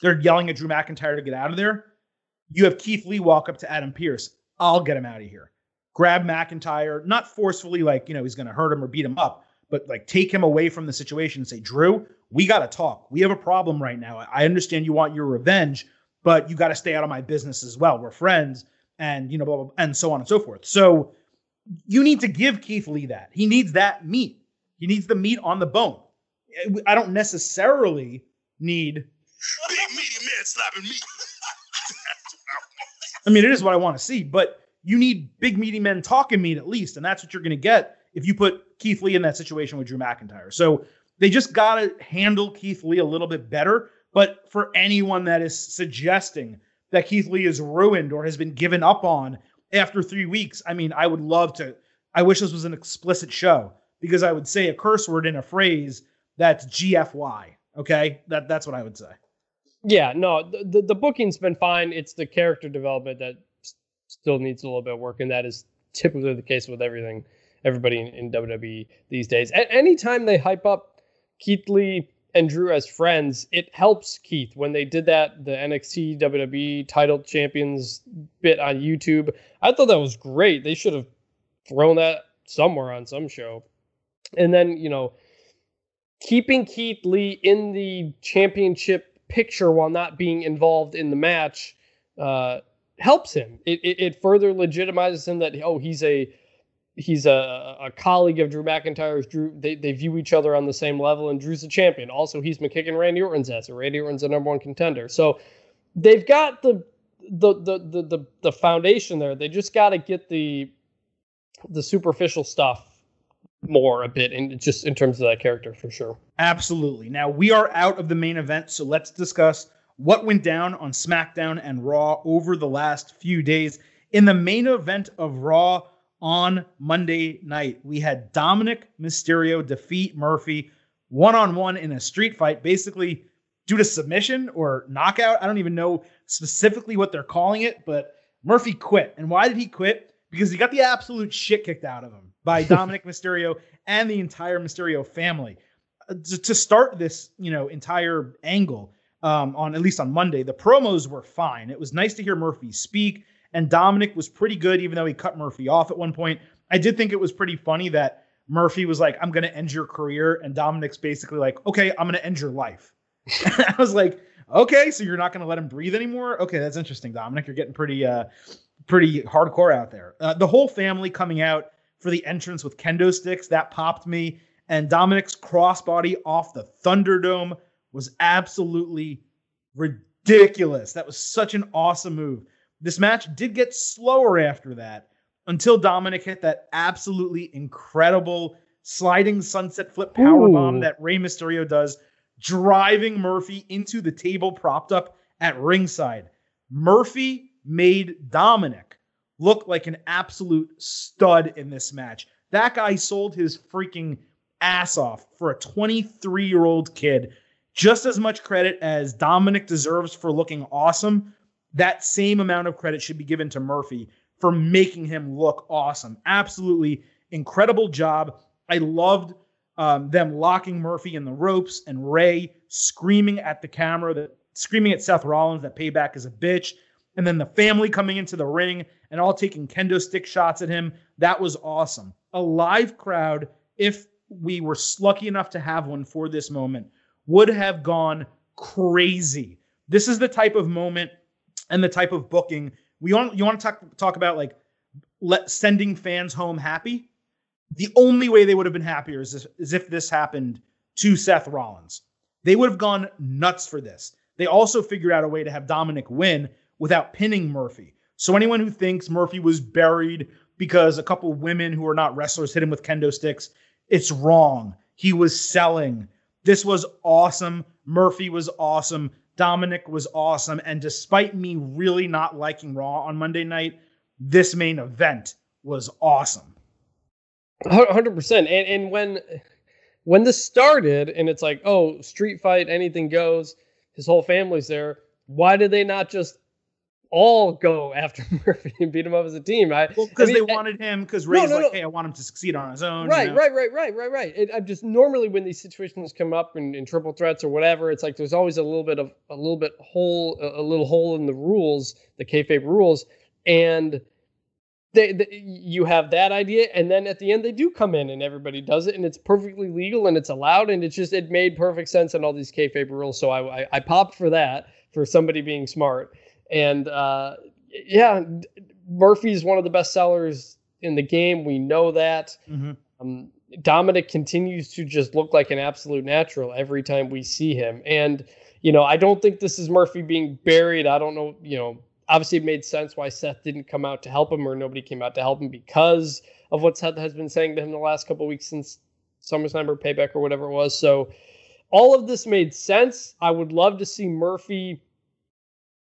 They're yelling at Drew McIntyre to get out of there. You have Keith Lee walk up to Adam Pearce. I'll get him out of here. Grab McIntyre, not forcefully, like, you know, he's going to hurt him or beat him up, but like take him away from the situation and say, Drew, we got to talk. We have a problem right now. I understand you want your revenge, but you got to stay out of my business as well. We're friends and, you know, blah, blah, blah, and so on and so forth. So you need to give Keith Lee that. He needs that meat. He needs the meat on the bone. I don't necessarily need big meaty man slapping me. I mean, it is what I want to see, but you need big meaty men talking meat at least, and that's what you're going to get if you put Keith Lee in that situation with Drew McIntyre. So they just got to handle Keith Lee a little bit better. But for anyone that is suggesting that Keith Lee is ruined or has been given up on after three weeks, I mean, I would love to. I wish this was an explicit show because I would say a curse word in a phrase that's GFY. Okay, that that's what I would say. Yeah, no, the the booking's been fine. It's the character development that still needs a little bit of work, and that is typically the case with everything, everybody in, in WWE these days. At any time they hype up Keith Lee and Drew as friends, it helps Keith when they did that the NXT WWE title champions bit on YouTube. I thought that was great. They should have thrown that somewhere on some show. And then, you know, keeping Keith Lee in the championship picture while not being involved in the match uh, helps him. It, it, it, further legitimizes him that oh he's a he's a, a colleague of Drew McIntyre's. Drew they, they view each other on the same level, and Drew's a champion. Also, he's McKicking Randy Orton's ass, and Randy Orton's the number one contender. So they've got the the the the, the foundation there. They just got to get the the superficial stuff more a bit in just in terms of that character for sure. Absolutely. Now we are out of the main event, so let's discuss what went down on SmackDown and Raw over the last few days. In the main event of Raw on Monday night, we had Dominik Mysterio defeat Murphy one on one in a street fight, basically due to submission or knockout. I don't even know specifically what they're calling it, but Murphy quit. And why did he quit? Because he got the absolute shit kicked out of him by Dominik Mysterio and the entire Mysterio family. Uh, to start this, you know, entire angle um, on at least on Monday, the promos were fine. It was nice to hear Murphy speak, and Dominik was pretty good, even though he cut Murphy off at one point. I did think it was pretty funny that Murphy was like, "I'm going to end your career," and Dominik's basically like, "Okay, I'm going to end your life." I was like, "Okay, so you're not going to let him breathe anymore?" Okay, that's interesting, Dominik. You're getting pretty, uh, pretty hardcore out there. Uh, the whole family coming out for the entrance with kendo sticks. That popped me. And Dominik's crossbody off the Thunderdome was absolutely ridiculous. That was such an awesome move. This match did get slower after that until Dominik hit that absolutely incredible sliding sunset flip power bomb that Rey Mysterio does, driving Murphy into the table propped up at ringside. Murphy made Dominik looked like an absolute stud in this match. That guy sold his freaking ass off for a 23 year old kid. Just as much credit as Dominik deserves for looking awesome, that same amount of credit should be given to Murphy for making him look awesome. Absolutely incredible job. I loved um, them locking Murphy in the ropes and Rey screaming at the camera that screaming at Seth Rollins that payback is a bitch and then the family coming into the ring and all taking kendo stick shots at him. That was awesome. A live crowd, if we were lucky enough to have one for this moment, would have gone crazy. This is the type of moment and the type of booking we want you want to talk talk about like let sending fans home happy. The only way they would have been happier is, if, is if this happened to Seth Rollins. They would have gone nuts for this. They also figured out a way to have Dominik win without pinning Murphy. So anyone who thinks Murphy was buried because a couple women who are not wrestlers hit him with kendo sticks, it's wrong. He was selling. This was awesome. Murphy was awesome. Dominik was awesome. And despite me really not liking Raw on Monday night, this main event was awesome. 100%. And, and when when this started and it's like, oh, street fight, anything goes, his whole family's there. Why did they not just all go after Murphy and beat him up as a team? Because well, I mean, they wanted him because Rey's no, no, like, no. hey, I want him to succeed on his own. Right, you know? right, right, right, right, right. It, I'm just normally when these situations come up in, in, triple threats or whatever, it's like there's always a little bit of a little bit hole, a, a little hole in the rules, the kayfabe rules, and they, they, you have that idea and then at the end they do come in and everybody does it and it's perfectly legal and it's allowed and it's just it made perfect sense in all these kayfabe rules so I, I, I popped for that for somebody being smart and uh, yeah Murphy's one of the best sellers in the game we know that mm-hmm. um, Dominik continues to just look like an absolute natural every time we see him and you know I don't think this is Murphy being buried I don't know you know obviously it made sense why Seth didn't come out to help him or nobody came out to help him because of what Seth has been saying to him the last couple weeks since SummerSlam or Payback or whatever it was. So all of this made sense. I would love to see Murphy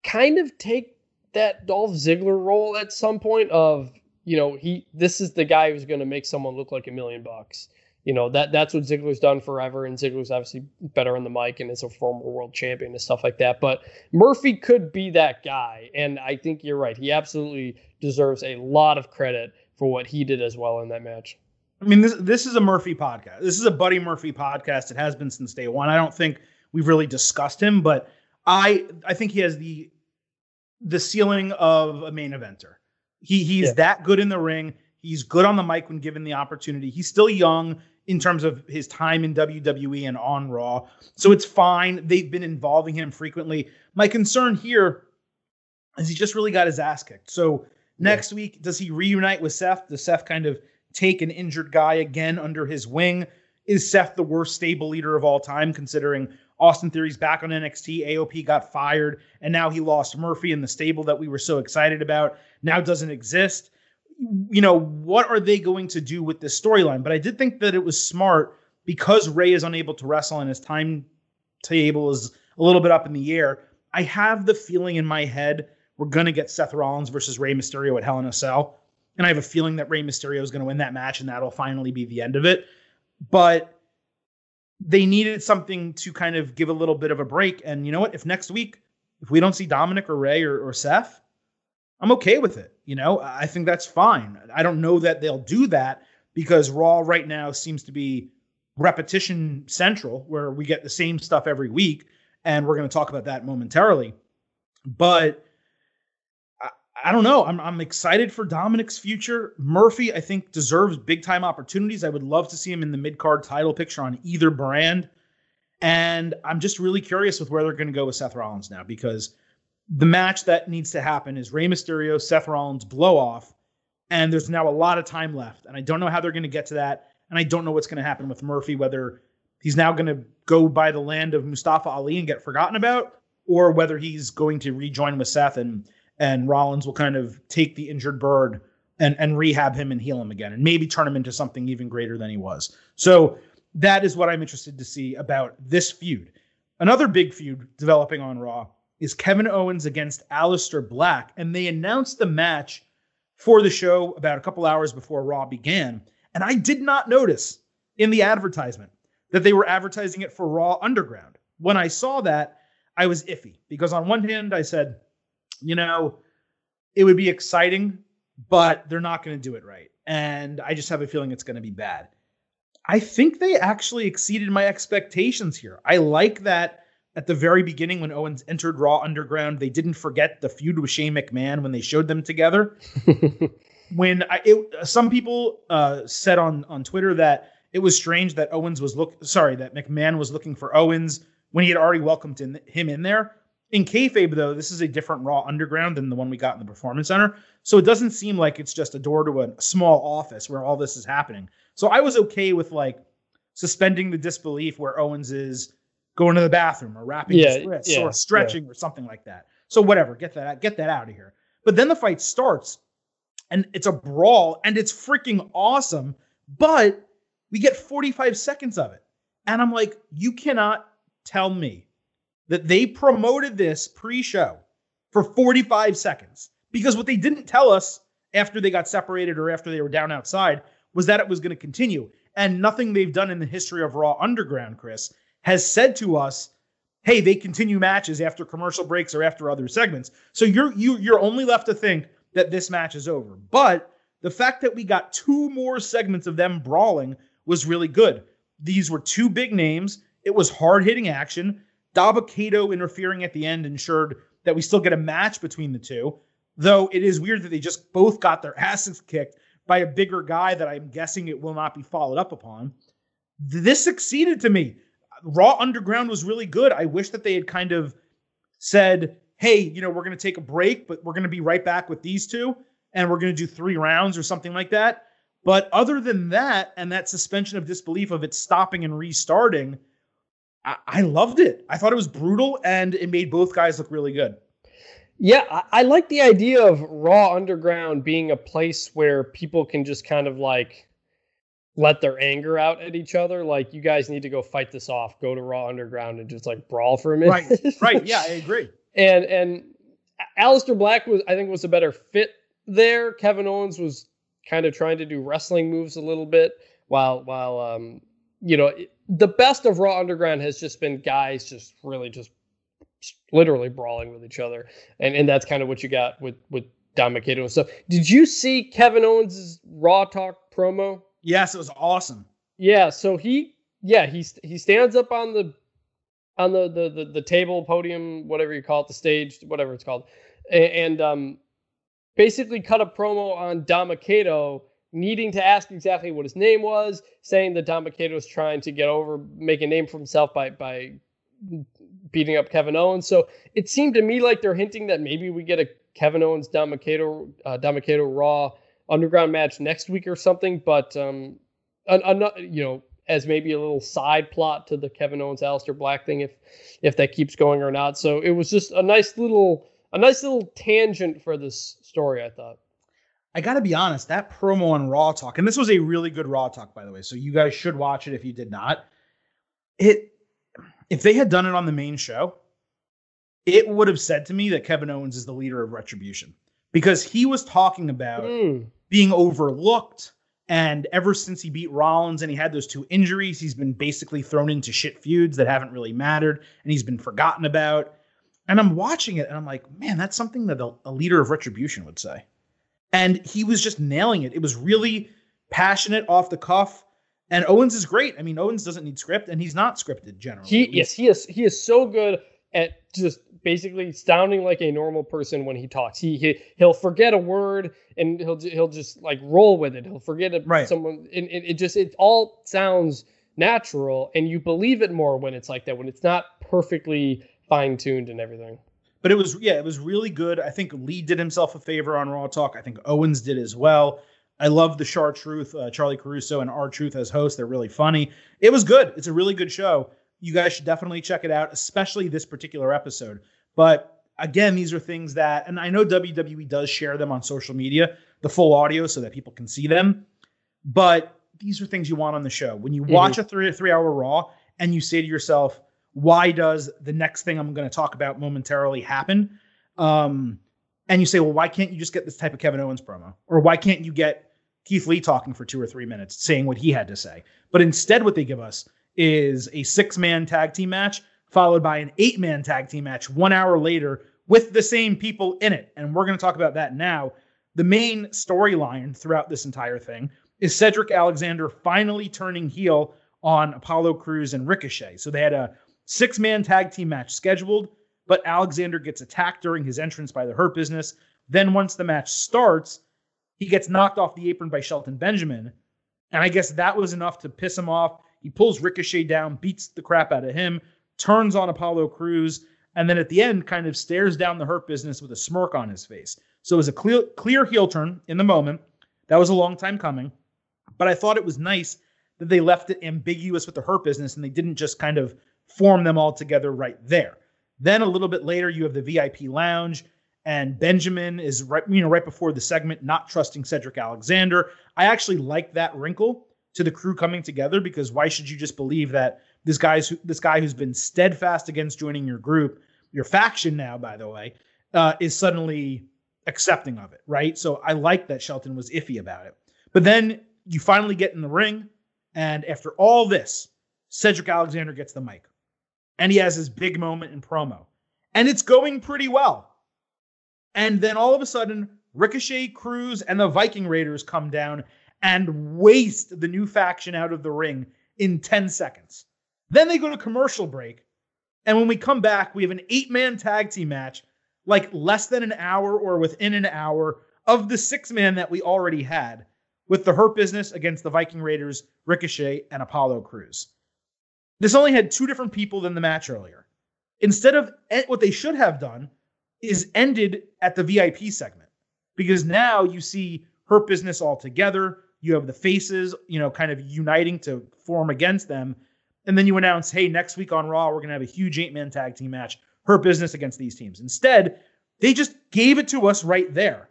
kind of take that Dolph Ziggler role at some point of, you know, he this is the guy who's going to make someone look like a million bucks you know that that's what Ziggler's done forever, and Ziggler's obviously better on the mic and is a former world champion and stuff like that. But Murphy could be that guy, and I think you're right. He absolutely deserves a lot of credit for what he did as well in that match. I mean, this this is a Murphy podcast. This is a Buddy Murphy podcast. It has been since day one. I don't think we've really discussed him, but I I think he has the the ceiling of a main eventer. He he's yeah. that good in the ring. He's good on the mic when given the opportunity. He's still young in terms of his time in WWE and on Raw. So it's fine. They've been involving him frequently. My concern here is he just really got his ass kicked. So next yeah. week, does he reunite with Seth? Does Seth kind of take an injured guy again under his wing? Is Seth the worst stable leader of all time, considering Austin Theory's back on NXT? AOP got fired, and now he lost Murphy in the stable that we were so excited about. Now doesn't exist you know, what are they going to do with this storyline? But I did think that it was smart because Rey is unable to wrestle and his timetable is a little bit up in the air. I have the feeling in my head we're going to get Seth Rollins versus Rey Mysterio at Hell in a Cell. And I have a feeling that Rey Mysterio is going to win that match and that'll finally be the end of it. But they needed something to kind of give a little bit of a break. And you know what? If next week, if we don't see Dominik or Rey or, or Seth, I'm okay with it. You know, I think that's fine. I don't know that they'll do that because Raw right now seems to be repetition central, where we get the same stuff every week. And we're going to talk about that momentarily. But I don't know. I'm, I'm excited for Dominik's future. Murphy, I think, deserves big time opportunities. I would love to see him in the mid card title picture on either brand. And I'm just really curious with where they're going to go with Seth Rollins now because the match that needs to happen is Rey Mysterio, Seth Rollins blow off, and there's now a lot of time left. And I don't know how they're going to get to that. And I don't know what's going to happen with Murphy, whether he's now going to go by the land of Mustafa Ali and get forgotten about, or whether he's going to rejoin with Seth and and Rollins will kind of take the injured bird and and rehab him and heal him again, and maybe turn him into something even greater than he was. So that is what I'm interested to see about this feud. Another big feud developing on Raw is Kevin Owens against Aleister Black. And they announced the match for the show about a couple hours before Raw began. And I did not notice in the advertisement that they were advertising it for Raw Underground. When I saw that, I was iffy because on one hand, I said, you know, it would be exciting, but they're not going to do it right. And I just have a feeling it's going to be bad. I think they actually exceeded my expectations here. I like that at the very beginning when Owens entered Raw Underground, they didn't forget the feud with Shane McMahon when they showed them together. when I, it, some people uh, said on on Twitter that it was strange that Owens was look sorry that McMahon was looking for Owens when he had already welcomed in, him in there. In kayfabe, though, this is a different Raw Underground than the one we got in the Performance Center. So it doesn't seem like it's just a door to a small office where all this is happening. So I was okay with like suspending the disbelief where Owens is going to the bathroom or wrapping Yeah, his wrists yeah, or stretching or something like that. So whatever, get that out, get that out of here. But then the fight starts and it's a brawl and it's freaking awesome, but we get 45 seconds of it. And I'm like, you cannot tell me that they promoted this pre-show for 45 seconds because what they didn't tell us after they got separated or after they were down outside was that it was going to continue. And nothing they've done in the history of Raw Underground, Chris, has said to us, "Hey, they continue matches after commercial breaks or after other segments." So you're you you're only left to think that this match is over. But the fact that we got two more segments of them brawling was really good. These were two big names. It was hard hitting action. Dabba-Kato interfering at the end ensured that we still get a match between the two. Though it is weird that they just both got their asses kicked by a bigger guy that I'm guessing it will not be followed up upon. This succeeded to me. Raw Underground was really good. I wish that they had kind of said, hey, you know, we're going to take a break, but we're going to be right back with these two and we're going to do three rounds or something like that. But other than that, and that suspension of disbelief of it stopping and restarting, I, I loved it. I thought it was brutal and it made both guys look really good. Yeah, I, I like the idea of Raw Underground being a place where people can just kind of like let their anger out at each other. Like, you guys need to go fight this off. Go to Raw Underground and just like brawl for a minute. Right, right. Yeah, I agree. and and Aleister Black was I think was a better fit there. Kevin Owens was kind of trying to do wrestling moves a little bit while while um you know it- the best of Raw Underground has just been guys just really just literally brawling with each other, and and that's kind of what you got with with Dabba-Kato and stuff. Did you see Kevin Owens' Raw Talk promo? Yes, it was awesome. Yeah, so he yeah, he he stands up on the on the the the, the table, podium, whatever you call it, the stage, whatever it's called. And, and um basically cut a promo on Dabba-Kato needing to ask exactly what his name was, saying that Dabba-Kato was trying to get over, make a name for himself by by beating up Kevin Owens. So it seemed to me like they're hinting that maybe we get a Kevin Owens Dabba-Kato uh, Dabba-Kato Raw underground match next week or something. But um, an, an, you know, as maybe a little side plot to the Kevin Owens Aleister Black thing, if if that keeps going or not. So it was just a nice little a nice little tangent for this story. I thought. I got to be honest, that promo on Raw Talk, and this was a really good Raw Talk, by the way. So you guys should watch it if you did not. It, if they had done it on the main show, it would have said to me that Kevin Owens is the leader of Retribution because he was talking about Mm. being overlooked. And ever since he beat Rollins and he had those two injuries, he's been basically thrown into shit feuds that haven't really mattered and he's been forgotten about. And I'm watching it and I'm like, man, that's something that a, a leader of Retribution would say. And he was just nailing it. It was really passionate, off the cuff. And Owens is great. I mean, Owens doesn't need script and he's not scripted generally. He yes, he is he is so good at just basically sounding like a normal person when he talks. He, he he'll forget a word and he'll he'll just like roll with it. He'll forget it, Right. someone and it, it just it all sounds natural and you believe it more when it's like that when it's not perfectly fine tuned and everything. But it was yeah, it was really good. I think Lee did himself a favor on Raw Talk. I think Owens did as well. I love the Char Truth, uh, Charlie Caruso and R Truth as hosts. They're really funny. It was good. It's a really good show. You guys should definitely check it out, especially this particular episode. But again, these are things that, and I know WWE does share them on social media, the full audio, so that people can see them. But these are things you want on the show. When you watch a three three hour Raw and you say to yourself, why does the next thing I'm going to talk about momentarily happen? Um, and you say, well, why can't you just get this type of Kevin Owens promo? Or why can't you get Keith Lee talking for two or three minutes saying what he had to say? But instead, what they give us is a six man tag team match followed by an eight man tag team match one hour later with the same people in it. And we're going to talk about that now. The main storyline throughout this entire thing is Cedric Alexander finally turning heel on Apollo Crews and Ricochet. So they had a six man tag team match scheduled, but Alexander gets attacked during his entrance by the Hurt Business. Then, once the match starts, he gets knocked off the apron by Shelton Benjamin. And I guess that was enough to piss him off. He pulls Ricochet down, beats the crap out of him, turns on Apollo Crews. and then at the end kind of stares down the hurt business with a smirk on his face. So it was a clear clear heel turn in the moment. That was a long time coming, but I thought it was nice that they left it ambiguous with the hurt business and they didn't just kind of form them all together right there. Then a little bit later, you have the VIP lounge, and Benjamin is right, you know, right before the segment, not trusting Cedric Alexander. I actually like that wrinkle to the crew coming together because why should you just believe that this guy's this guy who's been steadfast against joining your group, your faction now, by the way, uh, is suddenly accepting of it, right? So I like that Shelton was iffy about it. But then you finally get in the ring, and after all this, Cedric Alexander gets the mic and he has his big moment in promo. And it's going pretty well. And then all of a sudden, Ricochet, Crews, and the Viking Raiders come down and waste the new faction out of the ring in 10 seconds. Then they go to commercial break. And when we come back, we have an eight man tag team match, like less than an hour or within an hour of the six man that we already had, with the Hurt Business against the Viking Raiders, Ricochet, and Apollo Crews. This only had two different people than the match earlier. Instead of what they should have done is ended at the VIP segment because now you see Hurt Business all together. You have the faces, you know, kind of uniting to form against them. And then you announce, hey, next week on Raw, we're going to have a huge eight man tag team match, Hurt Business against these teams. Instead, they just gave it to us right there.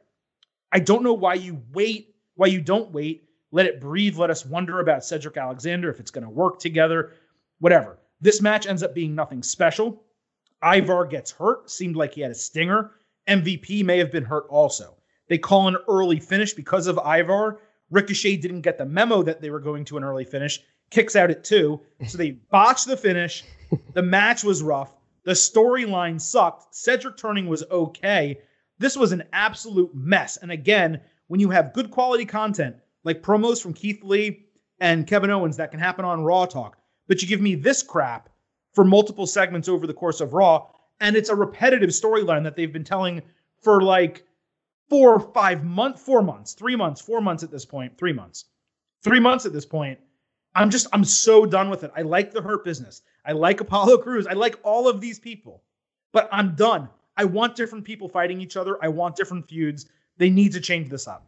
I don't know why you wait, why you don't wait. Let it breathe. Let us wonder about Cedric Alexander if it's going to work together whatever. This match ends up being nothing special. Ivar gets hurt, seemed like he had a stinger. MVP may have been hurt also. They call an early finish because of Ivar. Ricochet didn't get the memo that they were going to an early finish, kicks out at two. So they botch the finish. The match was rough. The storyline sucked. Cedric turning was okay. This was an absolute mess. And again, when you have good quality content like promos from Keith Lee and Kevin Owens that can happen on Raw Talk, but you give me this crap for multiple segments over the course of Raw, and it's a repetitive storyline that they've been telling for like four, five months, four months, three months, four months at this point, three months, three months at this point. I'm just, I'm so done with it. I like the Hurt Business. I like Apollo Crews. I like all of these people, but I'm done. I want different people fighting each other. I want different feuds. They need to change this up.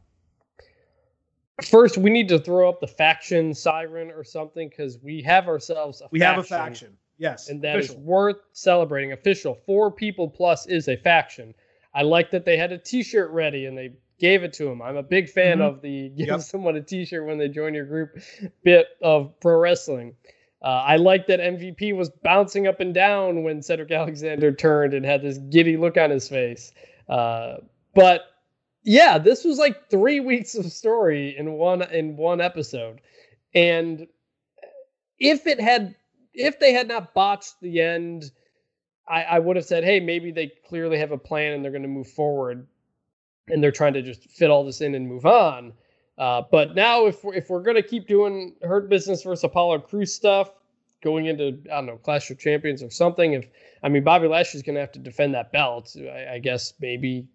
First, we need to throw up the faction siren or something because we have ourselves a we faction, have a faction. Yes, and that official. is worth celebrating. Official four people plus is a faction. I like that they had a T-shirt ready and they gave it to him. I'm a big fan mm-hmm. of the give yep. someone a T-shirt when they join your group bit of pro wrestling. Uh, I like that MVP was bouncing up and down when Cedric Alexander turned and had this giddy look on his face. Uh, but yeah, this was like three weeks of story in one in one episode, and if it had if they had not botched the end, I, I would have said, hey, maybe they clearly have a plan and they're going to move forward, and they're trying to just fit all this in and move on. Uh, but now, if we're, if we're going to keep doing Hurt Business versus Apollo Crews stuff, going into I don't know Clash of Champions or something, if I mean Bobby Lashley's going to have to defend that belt, I, I guess maybe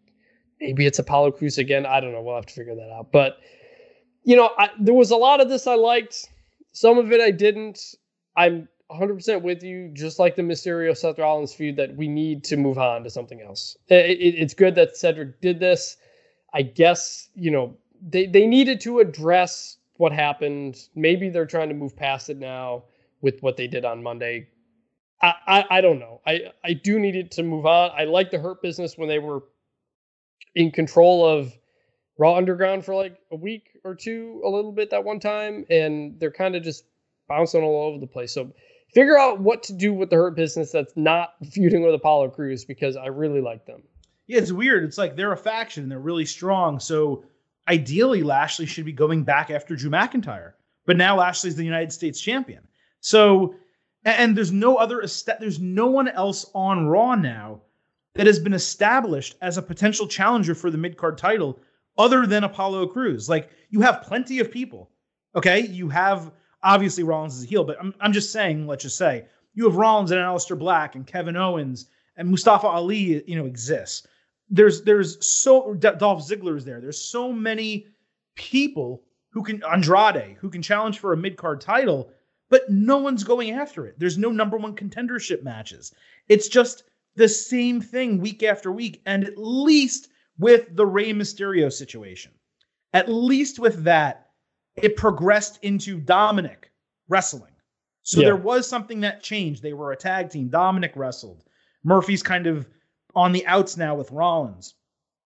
maybe it's Apollo Crews again. I don't know. We'll have to figure that out. But you know, I, there was a lot of this I liked. Some of it I didn't. I'm 100% with you. Just like the Mysterio Seth Rollins feud, that we need to move on to something else. It, it, it's good that Cedric did this. I guess you know they they needed to address what happened. Maybe they're trying to move past it now with what they did on Monday. I, I, I don't know. I, I do need it to move on. I like the Hurt Business when they were in control of Raw Underground for like a week or two, a little bit that one time, and they're kind of just bouncing all over the place. So figure out what to do with the Hurt Business that's not feuding with Apollo Crews because I really like them. Yeah, it's weird. It's like they're a faction, and they're really strong. So ideally, Lashley should be going back after Drew McIntyre, but now Lashley's the United States champion. So, and there's no other, there's no one else on Raw now that has been established as a potential challenger for the mid card title other than Apollo Crews. Like you have plenty of people. Okay. You have obviously Rollins is a heel, but I'm, I'm just saying, let's just say you have Rollins and Aleister Black and Kevin Owens and Mustafa Ali, you know, exists. There's there's so Dolph Ziggler is there. There's so many people who can Andrade who can challenge for a mid card title, but no one's going after it. There's no number one contendership matches. It's just the same thing week after week. And at least with the Rey Mysterio situation, at least with that, it progressed into Dominik wrestling. So yeah. there was something that changed. They were a tag team. Dominik wrestled. Murphy's kind of on the outs now with Rollins.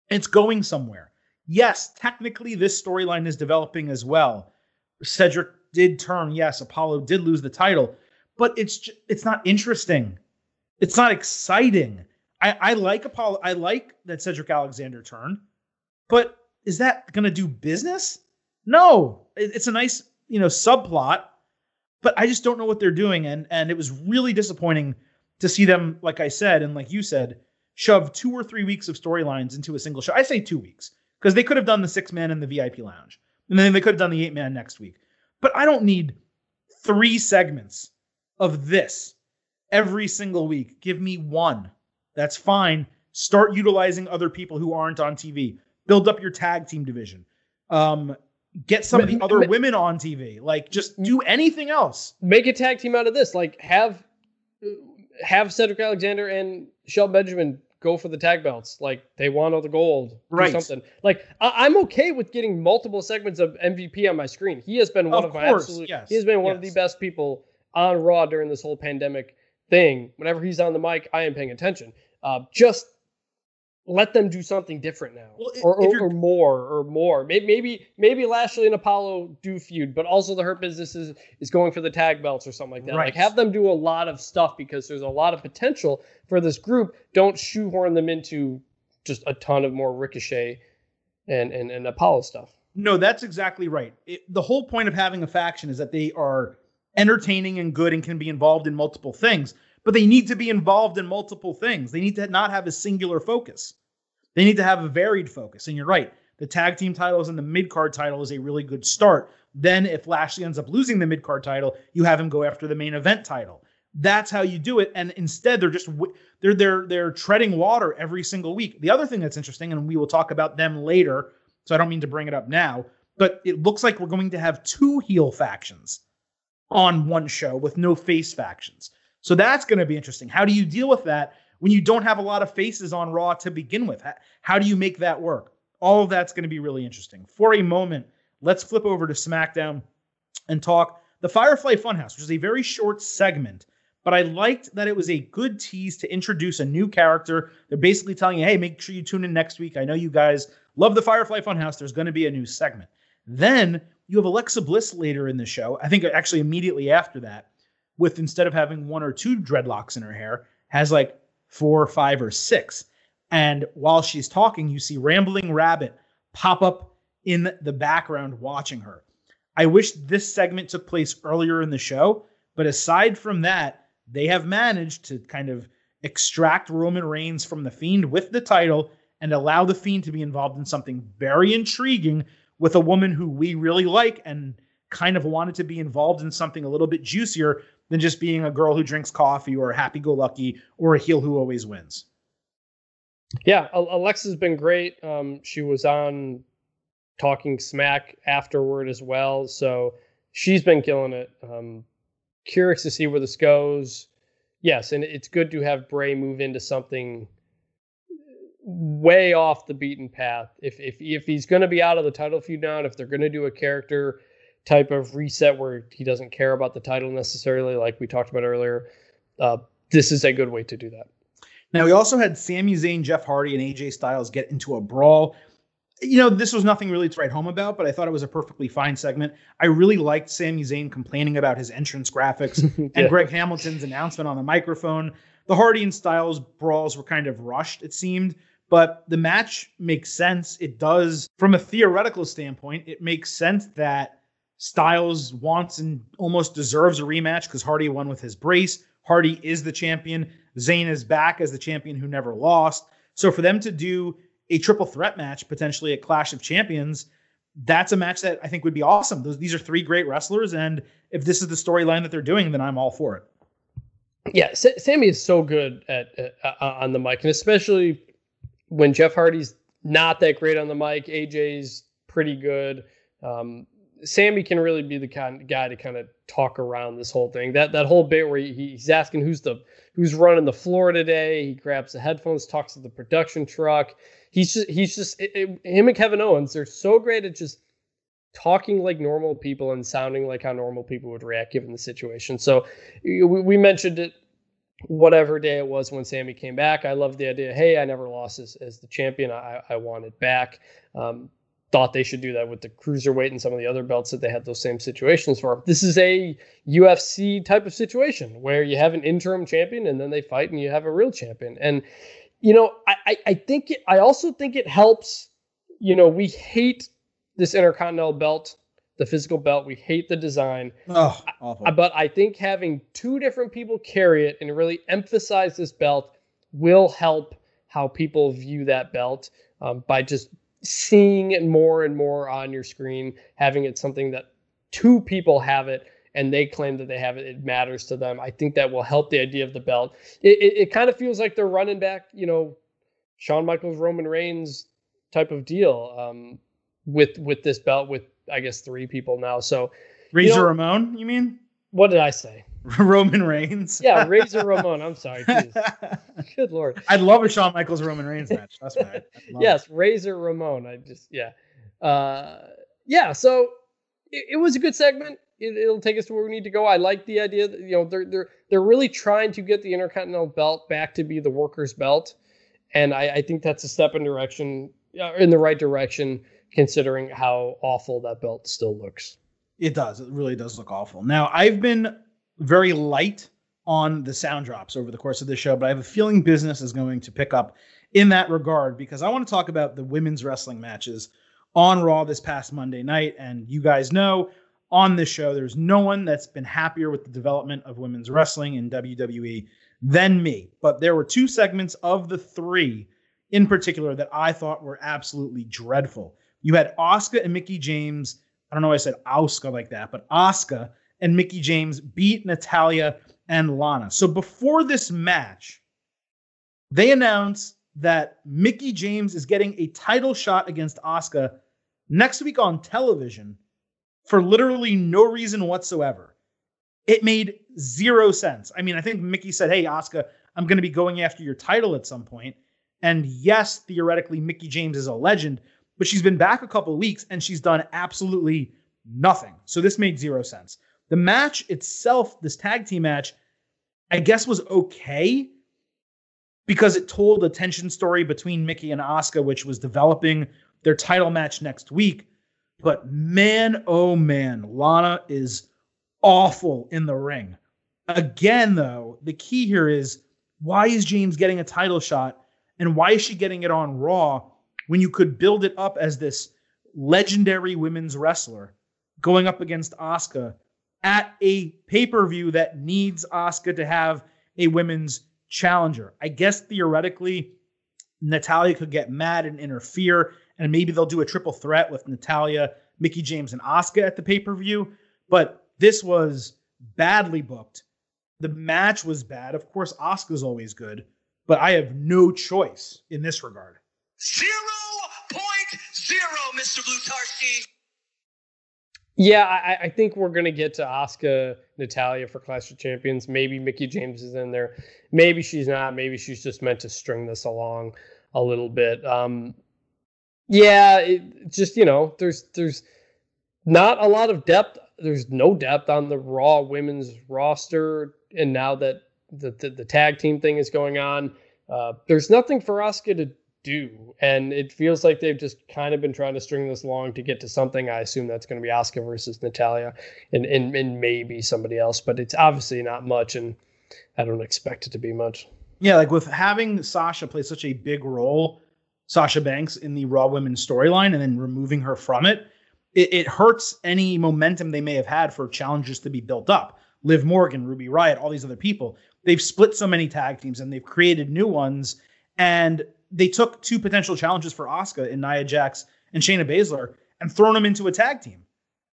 It's going somewhere. Yes, technically this storyline is developing as well. Cedric did turn. Yes, Apollo did lose the title, but it's it's not interesting. It's not exciting. I, I like Apollo. I like that Cedric Alexander turned, but is that going to do business? No. It, it's a nice you know subplot, but I just don't know what they're doing, and and it was really disappointing to see them, like I said, and like you said, shove two or three weeks of storylines into a single show. I say two weeks because they could have done the six man in the VIP lounge, and then they could have done the eight man next week. But I don't need three segments of this every single week. Give me one. That's fine. Start utilizing other people who aren't on TV. Build up your tag team division. Um, get some of the other women on TV. Like, just do anything else. Make a tag team out of this. Like, have have Cedric Alexander and Shel Benjamin go for the tag belts. Like they want all the gold. Right. something. Like I- am okay with getting multiple segments of MVP on my screen. He has been one of, of my absolute. Yes. He has been one yes. of the best people on Raw during this whole pandemic thing. Whenever he's on the mic, I am paying attention. Uh, just let them do something different now, well, or, or, or, more, or more. Maybe, maybe maybe Lashley and Apollo do feud, but also the Hurt Business is, is going for the tag belts or something like that. Right. Like have them do a lot of stuff because there's a lot of potential for this group. Don't shoehorn them into just a ton of more Ricochet and and, and Apollo stuff. No, that's exactly right. It, the whole point of having a faction is that they are entertaining and good and can be involved in multiple things but they need to be involved in multiple things. They need to not have a singular focus. They need to have a varied focus. And you're right. The tag team titles and the mid card title is a really good start. Then, if Lashley ends up losing the mid card title, you have him go after the main event title. That's how you do it. And instead, they're just they're they're they're treading water every single week. The other thing that's interesting, and we will talk about them later, so I don't mean to bring it up now, but it looks like we're going to have two heel factions on one show with no face factions. So that's going to be interesting. How do you deal with that when you don't have a lot of faces on Raw to begin with? How do you make that work? All of that's going to be really interesting. For a moment, let's flip over to SmackDown and talk the Firefly Funhouse, which is a very short segment, but I liked that it was a good tease to introduce a new character. They're basically telling you, hey, make sure you tune in next week. I know you guys love the Firefly Funhouse. There's going to be a new segment. Then you have Alexa Bliss later in the show. I think actually immediately after that with instead of having one or two dreadlocks in her hair, has like four or five or six. And while she's talking, you see Rambling Rabbit pop up in the background watching her. I wish this segment took place earlier in the show, but aside from that, they have managed to kind of extract Roman Reigns from the Fiend with the title and allow the Fiend to be involved in something very intriguing with a woman who we really like and kind of wanted to be involved in something a little bit juicier than just being a girl who drinks coffee or a happy go lucky or a heel who always wins. Yeah, Alexa's been great. Um, she was on talking smack afterward as well. So she's been killing it. Um, curious to see where this goes. Yes, and it's good to have Bray move into something way off the beaten path. If if if he's going to be out of the title feud now, and if they're going to do a character type of reset where he doesn't care about the title necessarily, like we talked about earlier. Uh, this is a good way to do that. Now we also had Sami Zayn, Jeff Hardy, and AJ Styles get into a brawl. You know, this was nothing really to write home about, but I thought it was a perfectly fine segment. I really liked Sami Zayn complaining about his entrance graphics yeah. and Greg Hamilton's announcement on the microphone. The Hardy and Styles brawls were kind of rushed, it seemed, but the match makes sense. It does, from a theoretical standpoint, it makes sense that Styles wants and almost deserves a rematch because Hardy won with his brace. Hardy is the champion. Zayn is back as the champion who never lost. So for them to do a triple threat match, potentially a Clash of Champions, that's a match that I think would be awesome. Those, these are three great wrestlers, and if this is the storyline that they're doing, then I'm all for it. Yeah, S- Sami is so good at uh, on the mic, and especially when Jeff Hardy's not that great on the mic. AJ's pretty good. Um, Sami can really be the kind of guy to kind of talk around this whole thing. That that whole bit where he, he's asking who's the who's running the floor today. He grabs the headphones, talks to the production truck. He's just he's just it, it, him and Kevin Owens. They're so great at just talking like normal people and sounding like how normal people would react given the situation. So we, we mentioned it whatever day it was when Sami came back. I love the idea. Hey, I never lost as, as the champion. I, I want it back. Um, thought they should do that with the cruiserweight and some of the other belts that they had those same situations for. This is a UFC type of situation where you have an interim champion and then they fight and you have a real champion. And you know, I I think it, I also think it helps. You know, we hate this intercontinental belt, the physical belt. We hate the design. Oh, awful. I, but I think having two different people carry it and really emphasize this belt will help how people view that belt um, by just seeing it more and more on your screen, having it something that two people have it and they claim that they have it, it matters to them. I think that will help the idea of the belt. It, it, it kind of feels like they're running back, you know, Shawn Michaels, Roman Reigns type of deal um, with with this belt with I guess three people now. So Razor you know, Ramon, you mean? What did I say? Roman Reigns. Yeah, Razor Ramon. I'm sorry. Good lord. I'd love a Shawn Michaels Roman Reigns match. That's right. yes, it. Razor Ramon. I just yeah, uh, yeah. So it, it, was a good segment. It, will take us to where we need to go. I like the idea that you know they're they're they're really trying to get the Intercontinental Belt back to be the workers' belt, and I, I think that's a step in direction uh, in the right direction considering how awful that belt still looks. It does. It really does look awful. Now, I've been very light on the sound drops over the course of this show, but I have a feeling business is going to pick up in that regard because I want to talk about the women's wrestling matches on Raw this past Monday night. And you guys know on this show, there's no one that's been happier with the development of women's wrestling in WWE than me. But there were two segments of the three in particular that I thought were absolutely dreadful. You had Asuka and Mickie James. I don't know why I said Asuka like that, but Asuka and Mickie James beat Natalya and Lana. So before this match, they announced that Mickie James is getting a title shot against Asuka next week on television for literally no reason whatsoever. It made zero sense. I mean, I think Mickie said, Hey, Asuka, I'm going to be going after your title at some point. And yes, theoretically, Mickey James is a legend, but she's been back a couple weeks and she's done absolutely nothing. So this made zero sense. The match itself, this tag team match, I guess was okay because it told a tension story between Mickie and Asuka, which was developing their title match next week. But man, oh man, Lana is awful in the ring. Again, though, the key here is why is James getting a title shot and why is she getting it on Raw when you could build it up as this legendary women's wrestler going up against Asuka at a pay per view that needs Asuka to have a women's challenger. I guess theoretically, Natalya could get mad and interfere, and maybe they'll do a triple threat with Natalya, Mickie James, and Asuka at the pay per view. But this was badly booked. The match was bad. Of course, Asuka's always good, but I have no choice in this regard. Zero point zero, Mr. Blutarsky. Yeah, I, I, think we're gonna get to Asuka Natalya for Clash of Champions. Maybe Mickie James is in there. Maybe she's not. Maybe she's just meant to string this along a little bit. Um, yeah, it, just you know, there's there's not a lot of depth. There's no depth on the Raw women's roster, and now that the the, the tag team thing is going on, uh, there's nothing for Asuka to do. And it feels like they've just kind of been trying to string this along to get to something. I assume that's going to be Asuka versus Natalya and, and, and maybe somebody else, but it's obviously not much. And I don't expect it to be much. Yeah, like with having Sasha play such a big role, Sasha Banks in the Raw Women's storyline, and then removing her from it, it, it hurts any momentum they may have had for challenges to be built up. Liv Morgan, Ruby Riot, all these other people. They've split so many tag teams and they've created new ones. And they took two potential challenges for Asuka in Nia Jax and Shayna Baszler and thrown them into a tag team.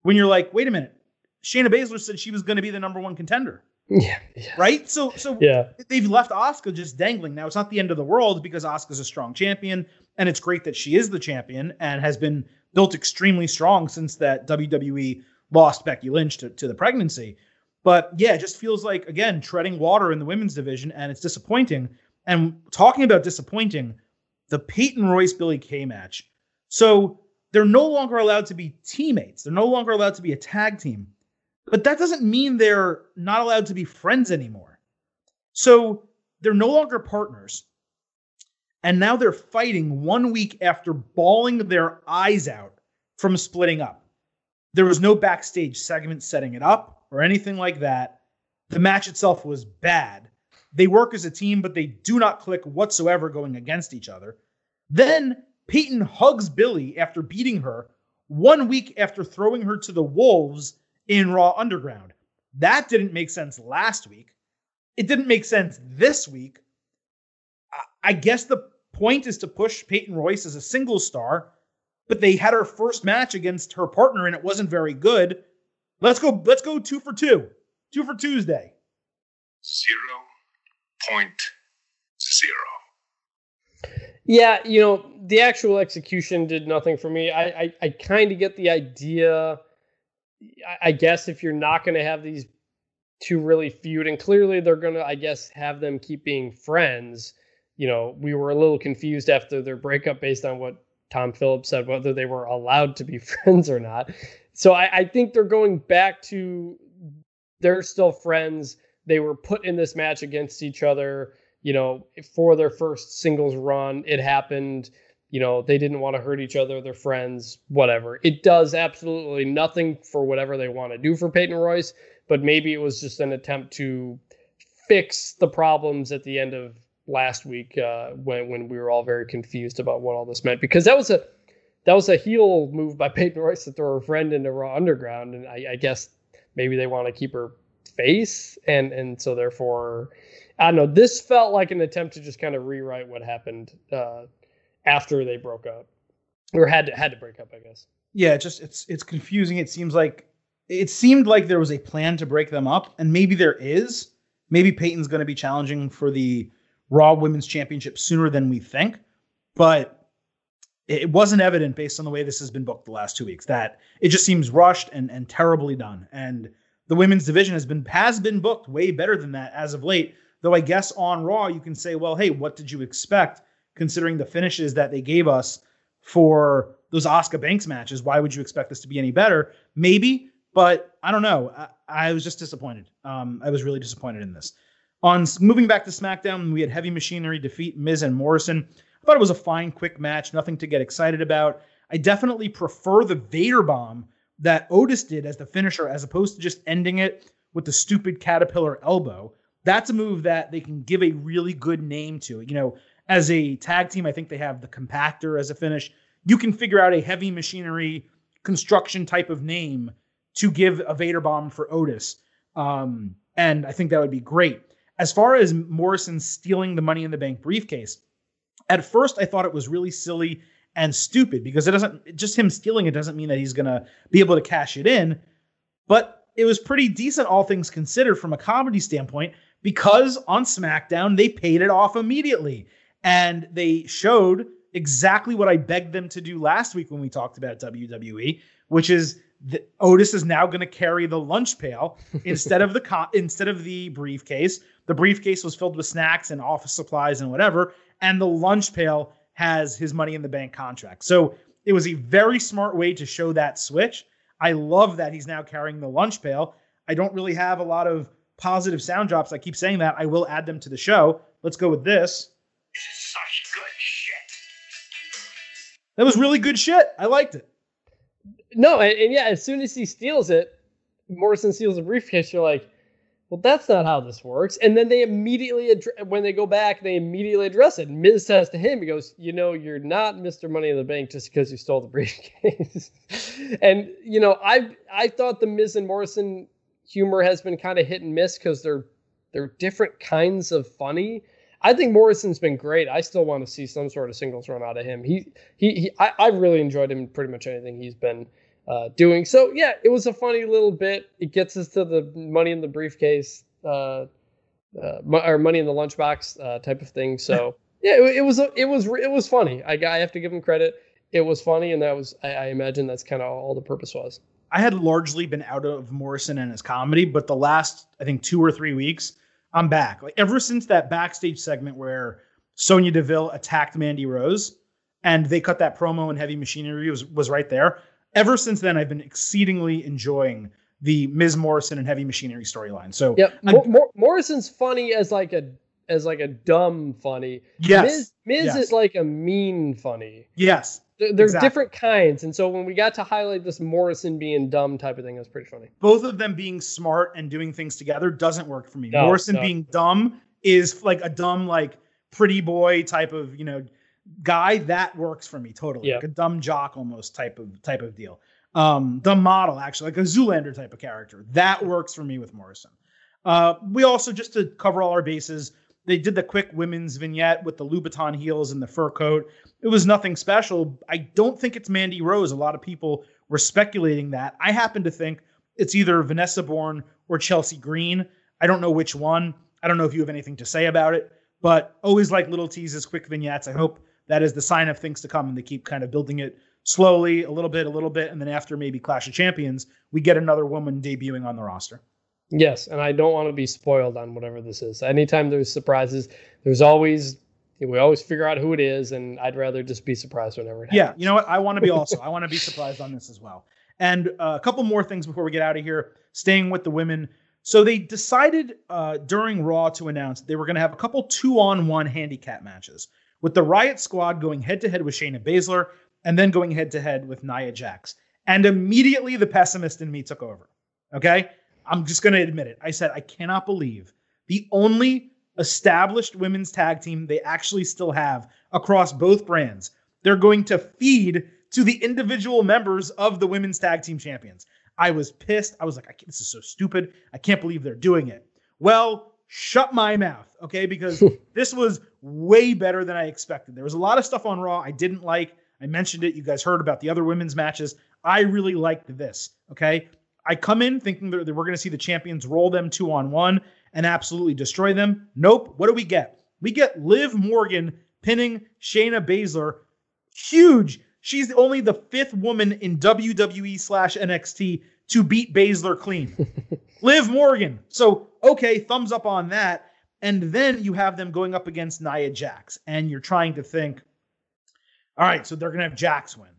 When you're like, wait a minute, Shayna Baszler said she was going to be the number one contender. Yeah, yeah. Right? So so Yeah. they've left Asuka just dangling. Now it's not the end of the world because Asuka's a strong champion, and it's great that she is the champion and has been built extremely strong since that WWE lost Becky Lynch to, to the pregnancy. But yeah, it just feels like again treading water in the women's division, and it's disappointing. And talking about disappointing, the Peyton Royce Billie Kay match. So they're no longer allowed to be teammates. They're no longer allowed to be a tag team. But that doesn't mean they're not allowed to be friends anymore. So they're no longer partners. And now they're fighting one week after bawling their eyes out from splitting up. There was no backstage segment setting it up or anything like that. The match itself was bad. They work as a team, but they do not click whatsoever going against each other. Then Peyton hugs Billie after beating her one week after throwing her to the Wolves in Raw Underground. That didn't make sense last week. It didn't make sense this week. I- guess the point is to push Peyton Royce as a single star, but they had her first match against her partner and it wasn't very good. Let's go. Let's go two for two. Two for Tuesday. Zero point zero. Yeah, you know, the actual execution did nothing for me. I I, I kind of get the idea. I, I guess if you're not going to have these two really feud, and clearly they're going to, I guess, have them keep being friends. You know, we were a little confused after their breakup based on what Tom Phillips said, whether they were allowed to be friends or not. So I, I think they're going back to they're still friends. They were put in this match against each other you know, for their first singles run, it happened. You know, they didn't want to hurt each other, they're friends, whatever. It does absolutely nothing for whatever they want to do for Peyton Royce, but maybe it was just an attempt to fix the problems at the end of last week uh, when when we were all very confused about what all this meant because that was a that was a heel move by Peyton Royce to throw her friend into Raw Underground, and I, I guess maybe they want to keep her face, and and so therefore I don't know. This felt like an attempt to just kind of rewrite what happened uh, after they broke up, or had to had to break up, I guess. Yeah, it's just it's it's confusing. It seems like it seemed like there was a plan to break them up, and maybe there is. Maybe Peyton's going to be challenging for the Raw Women's Championship sooner than we think, but it wasn't evident based on the way this has been booked the last two weeks. That it just seems rushed and and terribly done. And the women's division has been has been booked way better than that as of late. Though I guess on Raw you can say, well, hey, what did you expect considering the finishes that they gave us for those Asuka Banks matches? Why would you expect this to be any better? Maybe, but I don't know. I, I was just disappointed. Um, I was really disappointed in this. On moving back to SmackDown, we had Heavy Machinery defeat Miz and Morrison. I thought it was a fine, quick match, nothing to get excited about. I definitely prefer the Vader bomb that Otis did as the finisher, as opposed to just ending it with the stupid caterpillar elbow. That's a move that they can give a really good name to. You know, as a tag team, I think they have the compactor as a finish. You can figure out a heavy machinery construction type of name to give a Vader bomb for Otis. Um, and I think that would be great. As far as Morrison stealing the Money in the Bank briefcase, at first I thought it was really silly and stupid because it doesn't just him stealing it doesn't mean that he's gonna be able to cash it in. But it was pretty decent, all things considered, from a comedy standpoint, because on SmackDown they paid it off immediately. And they showed exactly what I begged them to do last week when we talked about WWE, which is that Otis is now going to carry the lunch pail instead of the co- instead of the briefcase. The briefcase was filled with snacks and office supplies and whatever, and the lunch pail has his money in the bank contract. So it was a very smart way to show that switch. I love that he's now carrying the lunch pail. I don't really have a lot of positive sound drops. I keep saying that. I will add them to the show. Let's go with this. This is such good shit. That was really good shit. I liked it. No, and, and yeah, as soon as he steals it, Morrison steals the briefcase. You're like, well, that's not how this works. And then they immediately, when they go back, they immediately address it. And Miz says to him, he goes, you know, you're not Mr. Money in the Bank just because you stole the briefcase. and you know, I I thought the Miz and Morrison humor has been kind of hit and miss because they're they're different kinds of funny. I think Morrison's been great. I still want to see some sort of singles run out of him. He he, he I, I really enjoyed him pretty much anything he's been uh, doing. So yeah, it was a funny little bit. It gets us to the money in the briefcase. uh, uh, or money in the lunchbox uh, type of thing. So yeah, it, it was it was it was funny. I, I have to give him credit. It was funny, and that was I, I imagine that's kind of all the purpose was. I had largely been out of Morrison and his comedy, but the last I think two or three weeks, I'm back. Like ever since that backstage segment where Sonya Deville attacked Mandy Rose, and they cut that promo and Heavy Machinery was was right there. Ever since then, I've been exceedingly enjoying the Miz Morrison and Heavy Machinery storyline. So yeah, Mor- Mor- Morrison's funny as like a as like a dumb funny. Yes, Miz, Miz yes. is like a mean funny. Yes, They're, they're Exactly. different kinds, and so when we got to highlight this Morrison being dumb type of thing, that was pretty funny. both of them being smart and doing things together doesn't work for me. No, Morrison no. being dumb is like a dumb, like pretty boy type of you know guy that works for me totally. Yeah. Like a dumb jock almost type of type of deal. Um, dumb model actually, like a Zoolander type of character that works for me with Morrison. Uh, we also just to cover all our bases. They did the quick women's vignette with the Louboutin heels and the fur coat. It was nothing special. I don't think it's Mandy Rose. A lot of people were speculating that. I happen to think it's either Vanessa Borne or Chelsea Green. I don't know which one. I don't know if you have anything to say about it, but always like little teases, quick vignettes. I hope that is the sign of things to come and they keep kind of building it slowly, a little bit, a little bit. And then after maybe Clash of Champions, we get another woman debuting on the roster. Yes, and I don't want to be spoiled on whatever this is. Anytime there's surprises, there's always we always figure out who it is, and I'd rather just be surprised whenever it happens. Yeah, you know what? I want to be also. I want to be surprised on this as well. And uh, a couple more things before we get out of here. Staying with the women. So they decided uh, during Raw to announce they were going to have a couple two-on-one handicap matches with the Riot Squad going head-to-head with Shayna Baszler and then going head-to-head with Nia Jax. And immediately the pessimist in me took over. Okay, I'm just going to admit it. I said I cannot believe the only established women's tag team they actually still have across both brands. They're going to feed to the individual members of the women's tag team champions. I was pissed. I was like, I this is so stupid. I can't believe they're doing it. Well, shut my mouth, okay? Because this was way better than I expected. There was a lot of stuff on Raw I didn't like. I mentioned it. You guys heard about the other women's matches. I really liked this, okay? I come in thinking that we're going to see the champions roll them two on one and absolutely destroy them. Nope. What do we get? We get Liv Morgan pinning Shayna Baszler. Huge. She's only the fifth woman in WWE slash NXT to beat Baszler clean. Liv Morgan. So, okay, thumbs up on that. And then you have them going up against Nia Jax. And you're trying to think, all right, so they're going to have Jax win.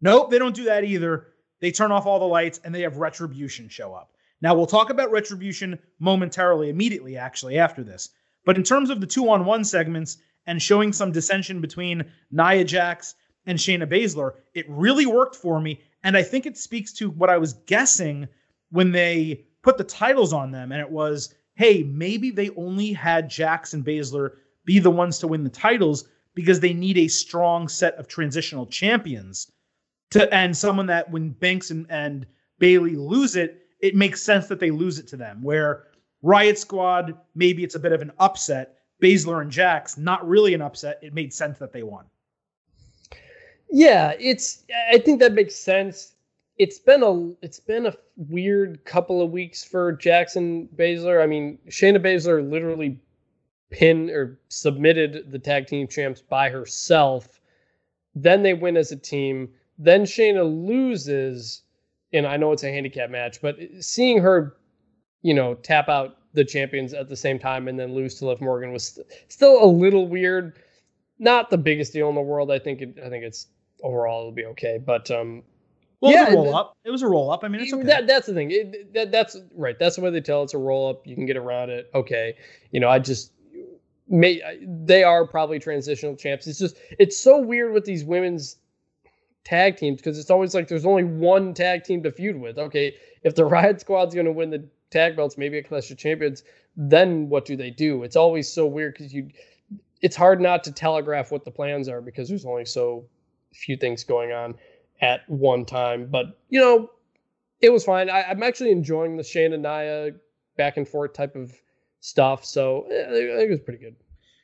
Nope, they don't do that either. They turn off all the lights and they have Retribution show up. Now, we'll talk about Retribution momentarily, immediately, actually, after this. But in terms of the two on one segments and showing some dissension between Nia Jax and Shayna Baszler, it really worked for me. And I think it speaks to what I was guessing when they put the titles on them. And it was, hey, maybe they only had Jax and Baszler be the ones to win the titles because they need a strong set of transitional champions to and someone that when Banks and, and Bayley lose it, it makes sense that they lose it to them. Where Riot Squad, maybe it's a bit of an upset. Baszler and Jax, not really an upset. It made sense that they won. Yeah, it's. I think that makes sense. It's been a it's been a weird couple of weeks for Jax and Baszler. I mean, Shayna Baszler literally pinned or submitted the tag team champs by herself. Then they win as a team. Then Shayna loses, and I know it's a handicap match, but seeing her, you know, tap out the champions at the same time and then lose to Liv Morgan was st- still a little weird. Not the biggest deal in the world. I think it, I think it's overall it'll be okay. But um, Well, Yeah, it was a roll up. It was a roll up. I mean, it's okay. that that's the thing. It, that that's right. That's the way they tell. It's a roll up. You can get around it. Okay. You know, I just may they are probably transitional champs. It's just it's so weird with these women's tag teams because it's always like there's only one tag team to feud with. Okay, if the Riot Squad's going to win the tag belts, maybe a Clash of Champions, then what do they do? It's always so weird because you. It's hard not to telegraph what the plans are because there's only so few things going on at one time. But you know, it was fine. I, I'm actually enjoying the Shane and Nia back and forth type of stuff. So eh, it was pretty good.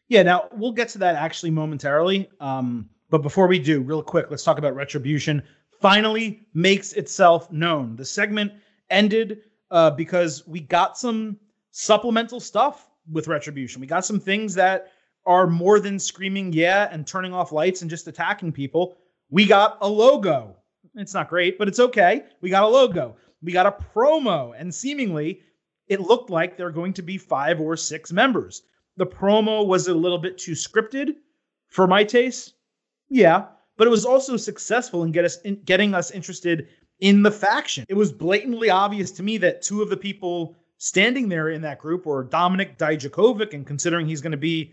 Yeah, now we'll get to that actually momentarily. Um, but before we do, real quick, let's talk about Retribution. Finally makes itself known. The segment ended uh, because we got some supplemental stuff with Retribution. We got some things that are more than screaming yeah and turning off lights and just attacking people. We got a logo. It's not great, but it's okay. We got a logo. We got a promo, and seemingly it looked like there are going to be five or six members. The promo was a little bit too scripted for my taste. Yeah, but it was also successful in, get us, in getting us interested in the faction. It was blatantly obvious to me that two of the people standing there in that group were Dominik Dijakovic, and considering he's going to be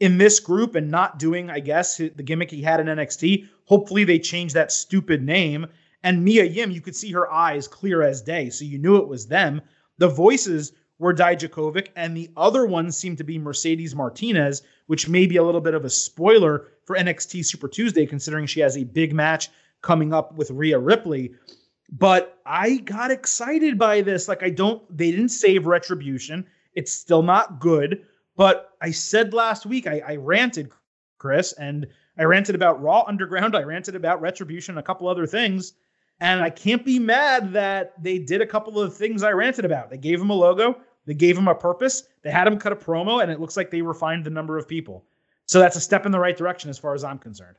in this group and not doing, I guess, the gimmick he had in NXT, hopefully they change that stupid name. And Mia Yim, you could see her eyes clear as day, so you knew it was them. The voices were Dijakovic, and the other one seemed to be Mercedes Martinez, which may be a little bit of a spoiler for NXT Super Tuesday, considering she has a big match coming up with Rhea Ripley. But I got excited by this. Like, I don't, they didn't save Retribution. It's still not good. But I said last week, I, I ranted, Chris, and I ranted about Raw Underground. I ranted about Retribution, a couple other things. And I can't be mad that they did a couple of things I ranted about. They gave him a logo, they gave him a purpose, they had him cut a promo, and it looks like they refined the number of people. So that's a step in the right direction as far as I'm concerned.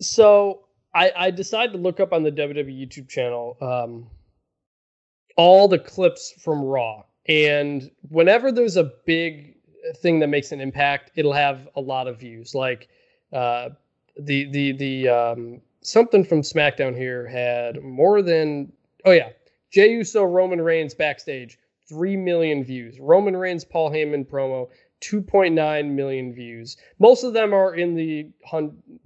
So I, I decided to look up on the WWE YouTube channel um, all the clips from Raw. And whenever there's a big thing that makes an impact, it'll have a lot of views. Like uh, the the the um, something from SmackDown here had more than oh yeah, Jey Uso Roman Reigns backstage three million views. Roman Reigns Paul Heyman promo 2.9 million views. Most of them are in the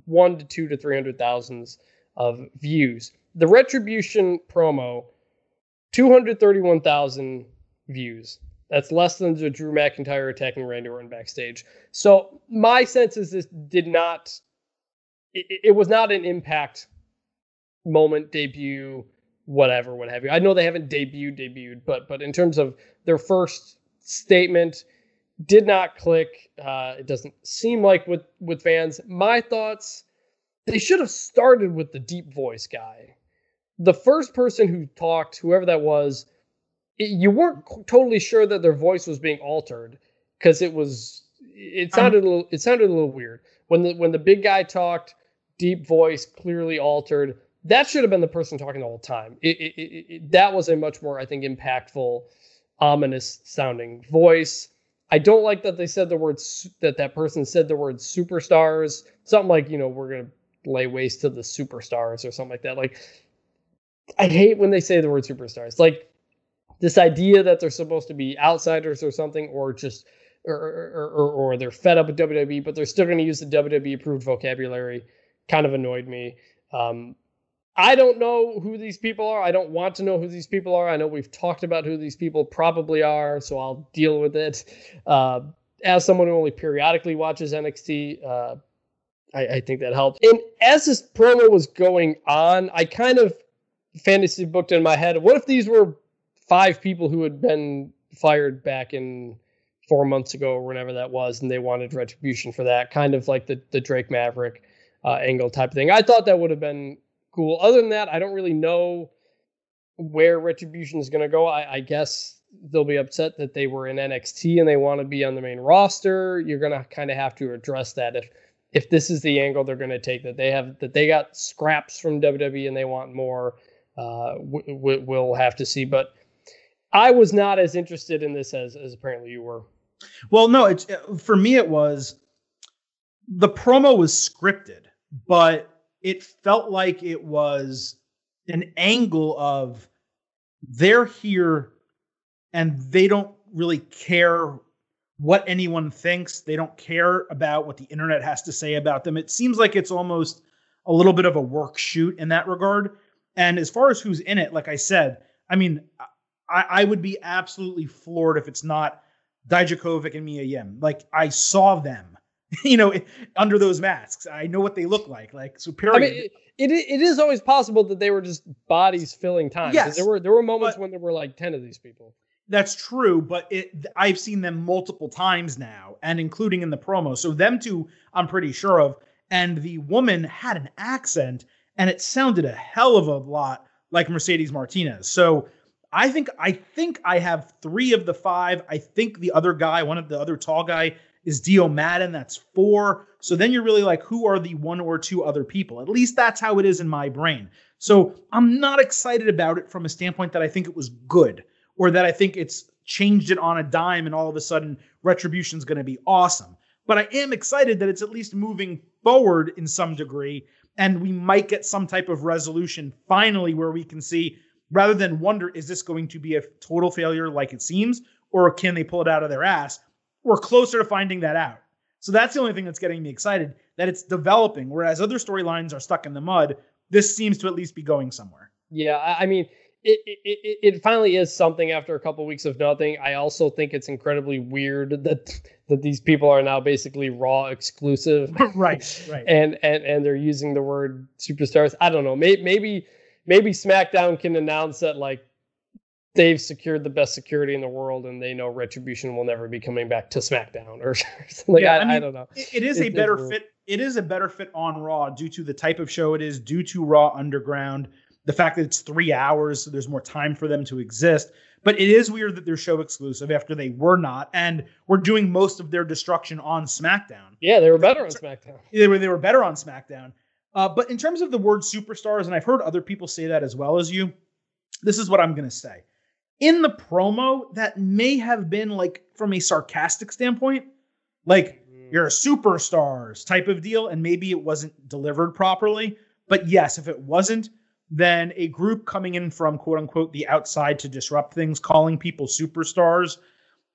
one to two to three hundred thousands of views. The Retribution promo 231,000 views. That's less than the Drew McIntyre attacking Randy Orton backstage. So my sense is this did not it, it was not an impact moment debut whatever what have you i know they haven't debuted debuted but but in terms of their first statement did not click uh it doesn't seem like with with fans my thoughts they should have started with the deep voice guy the first person who talked whoever that was you weren't totally sure that their voice was being altered because it was it sounded um, a little it sounded a little weird when the when the big guy talked deep voice, clearly altered. That should have been the person talking the whole time. It, it, it, that was a much more, I think, impactful, ominous sounding voice. I don't like that they said the words that that person said the word superstars. Something like, you know, we're gonna lay waste to the superstars or something like that. Like, I hate when they say the word superstars. Like this idea that they're supposed to be outsiders or something, or just or or, or, or they're fed up with WWE, but they're still going to use the WWE approved vocabulary kind of annoyed me. Um, I don't know who these people are. I don't want to know who these people are. I know we've talked about who these people probably are, so I'll deal with it. Uh, as someone who only periodically watches NXT, uh, I, I, think that helps. And as this promo was going on, I kind of fantasy booked in my head what if these were five people who had been fired back in four months ago or whenever that was, and they wanted retribution for that, kind of like the, the Drake Maverick uh, angle type thing. I thought that would have been cool. Other than that, I don't really know where Retribution is going to go. I, I, guess they'll be upset that they were in NXT and they want to be on the main roster. You're going to kind of have to address that if if this is the angle they're going to take that they have that they got scraps from WWE and they want more. Uh, we, we'll have to see, but. I was not as interested in this as, as apparently you were. Well, no, it's for me. It was the promo was scripted but it felt like it was an angle of they're here and they don't really care what anyone thinks. They don't care about what the internet has to say about them. It seems like it's almost a little bit of a work shoot in that regard. And as far as who's in it, like I said, I mean, I, I would be absolutely floored if it's not Dijakovic and Mia Yim. Like I saw them you know, under those masks. I know what they look like. Like superior. I mean, it, it, it is always possible that they were just bodies filling time. Yes, there were there were moments when there were like ten of these people. That's true, but it I've seen them multiple times now, and including in the promo. So them two, I'm pretty sure of. And the woman had an accent, and it sounded a hell of a lot like Mercedes Martinez. So I think I think I have three of the five. I think the other guy, one of the other tall guy, is Dio Maddin. That's four. So then you're really like, who are the one or two other people? At least that's how it is in my brain. So I'm not excited about it from a standpoint that I think it was good or that I think it's changed it on a dime and all of a sudden retribution's going to be awesome. But I am excited that it's at least moving forward in some degree and we might get some type of resolution finally where we can see rather than wonder is this going to be a total failure like it seems or can they pull it out of their ass we're closer to finding that out so that's the only thing that's getting me excited that it's developing whereas other storylines are stuck in the mud this seems to at least be going somewhere yeah i mean it, it, it finally is something after a couple of weeks of nothing. I also think it's incredibly weird that that these people are now basically raw exclusive. right, right. And and and they're using the word superstars. I don't know. Maybe maybe maybe SmackDown can announce that like they've secured the best security in the world and they know retribution will never be coming back to SmackDown or something. Yeah, I, I, mean, I don't know. it is it, a better fit. It is a better fit on Raw due to the type of show it is, due to Raw Underground the fact that it's three hours, so there's more time for them to exist. But it is weird that they're show exclusive after they were not, and we're doing most of their destruction on SmackDown. Yeah, they were better on SmackDown. They were they were better on SmackDown. Uh, but in terms of the word superstars, and I've heard other people say that as well as you, this is what I'm going to say. In the promo, that may have been like from a sarcastic standpoint, like mm. you're a superstars type of deal, and maybe it wasn't delivered properly. But yes, if it wasn't, then a group coming in from quote unquote the outside to disrupt things, calling people superstars.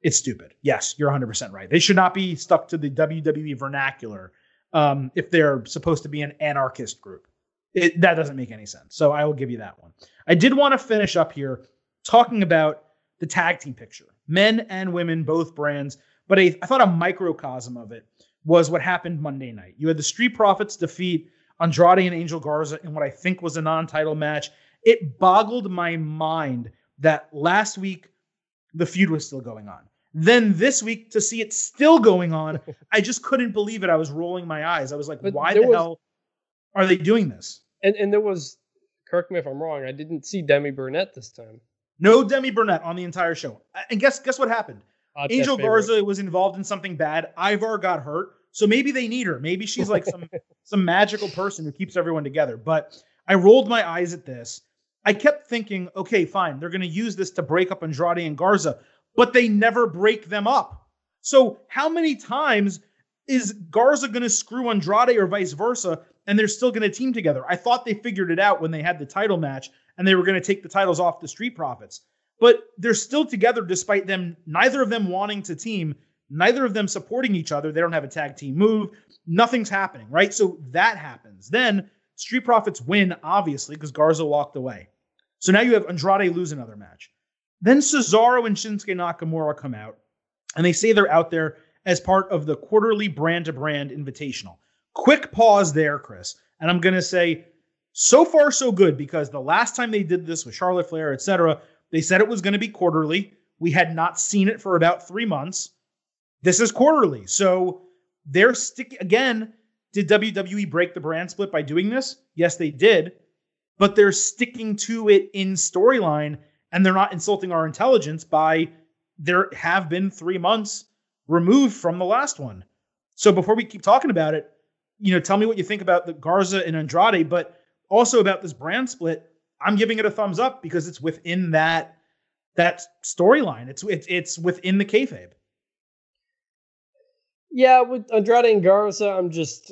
It's stupid. Yes, you're 100% right. They should not be stuck to the WWE vernacular um, if they're supposed to be an anarchist group. It, that doesn't make any sense. So I will give you that one. I did want to finish up here talking about the tag team picture, men and women, both brands. But a, I thought a microcosm of it was what happened Monday night. You had the Street Profits defeat Andrade and Angel Garza in what I think was a non title match. It boggled my mind that last week the feud was still going on. Then this week to see it still going on, I just couldn't believe it. I was rolling my eyes. I was like, but why the was, hell are they doing this? And and there was correct me if I'm wrong, I didn't see Demi Burnett this time. No Demi Burnett on the entire show. And guess guess what happened? Angel Garza was involved in something bad. Ivar got hurt. So maybe they need her. Maybe she's like some some magical person who keeps everyone together. But I rolled my eyes at this. I kept thinking, okay, fine, they're going to use this to break up Andrade and Garza, but they never break them up. So how many times is Garza going to screw Andrade or vice versa, and they're still going to team together? I thought they figured it out when they had the title match, and they were going to take the titles off the Street Profits. But they're still together despite them, neither of them wanting to team neither of them supporting each other. They don't have a tag team move. Nothing's happening, right? So that happens. Then Street Profits win, obviously, because Garza walked away. So now you have Andrade lose another match. Then Cesaro and Shinsuke Nakamura come out, and they say they're out there as part of the quarterly brand to brand invitational. Quick pause there, Chris. And I'm going to say, so far, so good, because the last time they did this with Charlotte Flair, etc., they said it was going to be quarterly. We had not seen it for about three months. This is quarterly. So they're stick again. Did WWE break the brand split by doing this? Yes, they did. But they're sticking to it in storyline and they're not insulting our intelligence by there have been three months removed from the last one. So before we keep talking about it, you know, tell me what you think about the Garza and Andrade, but also about this brand split. I'm giving it a thumbs up because it's within that that storyline. It's it's it's within the kayfabe. Yeah, with Andrade and Garza, I'm just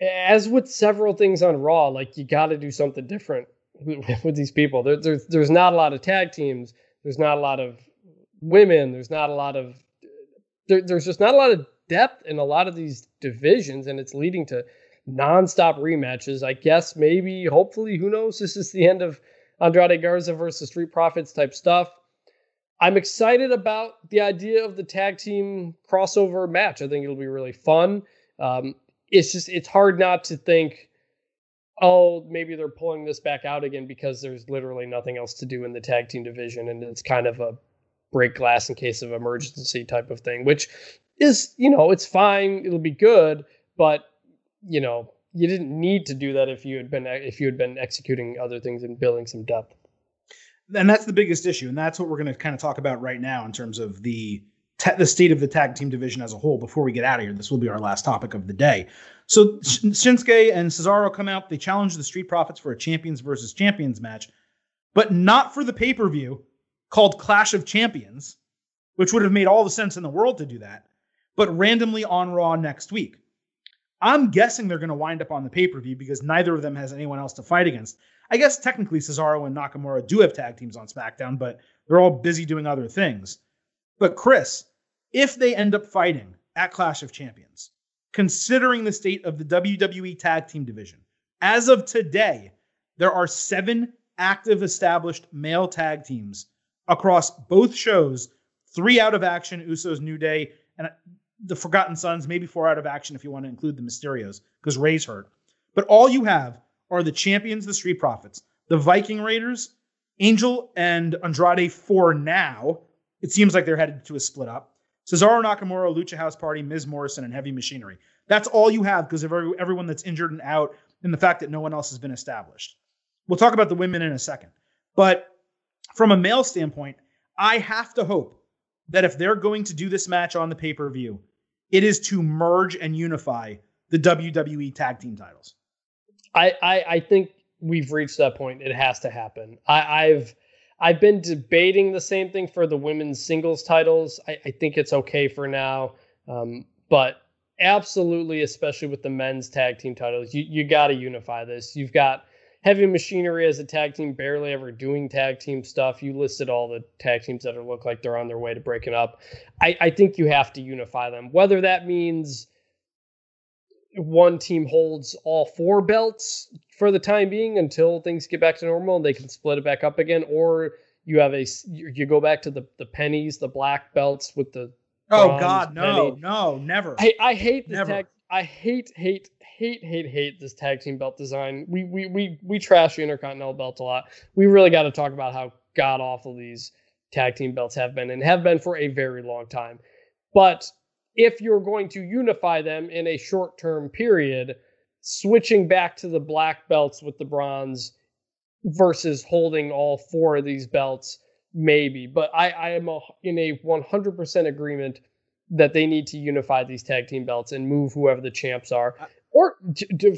as with several things on Raw, like you got to do something different with, these people. There, there's there's not a lot of tag teams. There's not a lot of women. There's not a lot of there, there's just not a lot of depth in a lot of these divisions, and it's leading to nonstop rematches. I guess maybe, hopefully, who knows? This is the end of Andrade Garza versus Street Profits type stuff. I'm excited about the idea of the tag team crossover match. I think it'll be really fun. Um, it's just it's hard not to think, oh, maybe they're pulling this back out again because there's literally nothing else to do in the tag team division, and it's kind of a break glass in case of emergency type of thing, which is you know it's fine, it'll be good, but you know you didn't need to do that if you had been if you had been executing other things and building some depth. and that's the biggest issue, and that's what we're going to kind of talk about right now in terms of the ta- the state of the tag team division as a whole. Before we get out of here, this will be our last topic of the day. So Shinsuke and Cesaro come out. They challenge the Street Profits for a champions versus champions match, but not for the pay per view called Clash of Champions, which would have made all the sense in the world to do that, but randomly on Raw next week. I'm guessing they're going to wind up on the pay per view because neither of them has anyone else to fight against. I guess technically Cesaro and Nakamura do have tag teams on SmackDown, but they're all busy doing other things. But Chris, if they end up fighting at Clash of Champions, considering the state of the WWE tag team division, as of today, there are seven active established male tag teams across both shows, three out of action, Usos New Day, and uh, the Forgotten Sons, maybe four out of action if you want to include the Mysterios, because Rey's hurt. But all you have are the champions, the Street Profits, the Viking Raiders, Angel and Andrade for now. It seems like they're headed to a split up. Cesaro Nakamura, Lucha House Party, Miz Morrison, and Heavy Machinery. That's all you have because of every, everyone that's injured and out, and the fact that no one else has been established. We'll talk about the women in a second. But from a male standpoint, I have to hope that if they're going to do this match on the pay per view, it is to merge and unify the WWE tag team titles. I, I, I think we've reached that point. It has to happen. I, I've I've been debating the same thing for the women's singles titles. I, I think it's okay for now, um, but absolutely, especially with the men's tag team titles, you you got to unify this. You've got Heavy Machinery as a tag team, barely ever doing tag team stuff. You listed all the tag teams that look like they're on their way to breaking up. I, I think you have to unify them, whether that means one team holds all four belts for the time being until things get back to normal and they can split it back up again or you have a you go back to the the pennies the black belts with the oh god no penny. no never. I, I hate this tag i hate hate hate hate hate this tag team belt design. We we we, we trash the intercontinental belt a lot. We really got to talk about how god awful these tag team belts have been and have been for a very long time. But if you're going to unify them in a short term period, switching back to the black belts with the bronze versus holding all four of these belts, maybe. But I, I am a, in a 100% agreement that they need to unify these tag team belts and move whoever the champs are, or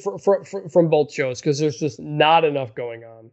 for, for, for, from both shows because there's just not enough going on.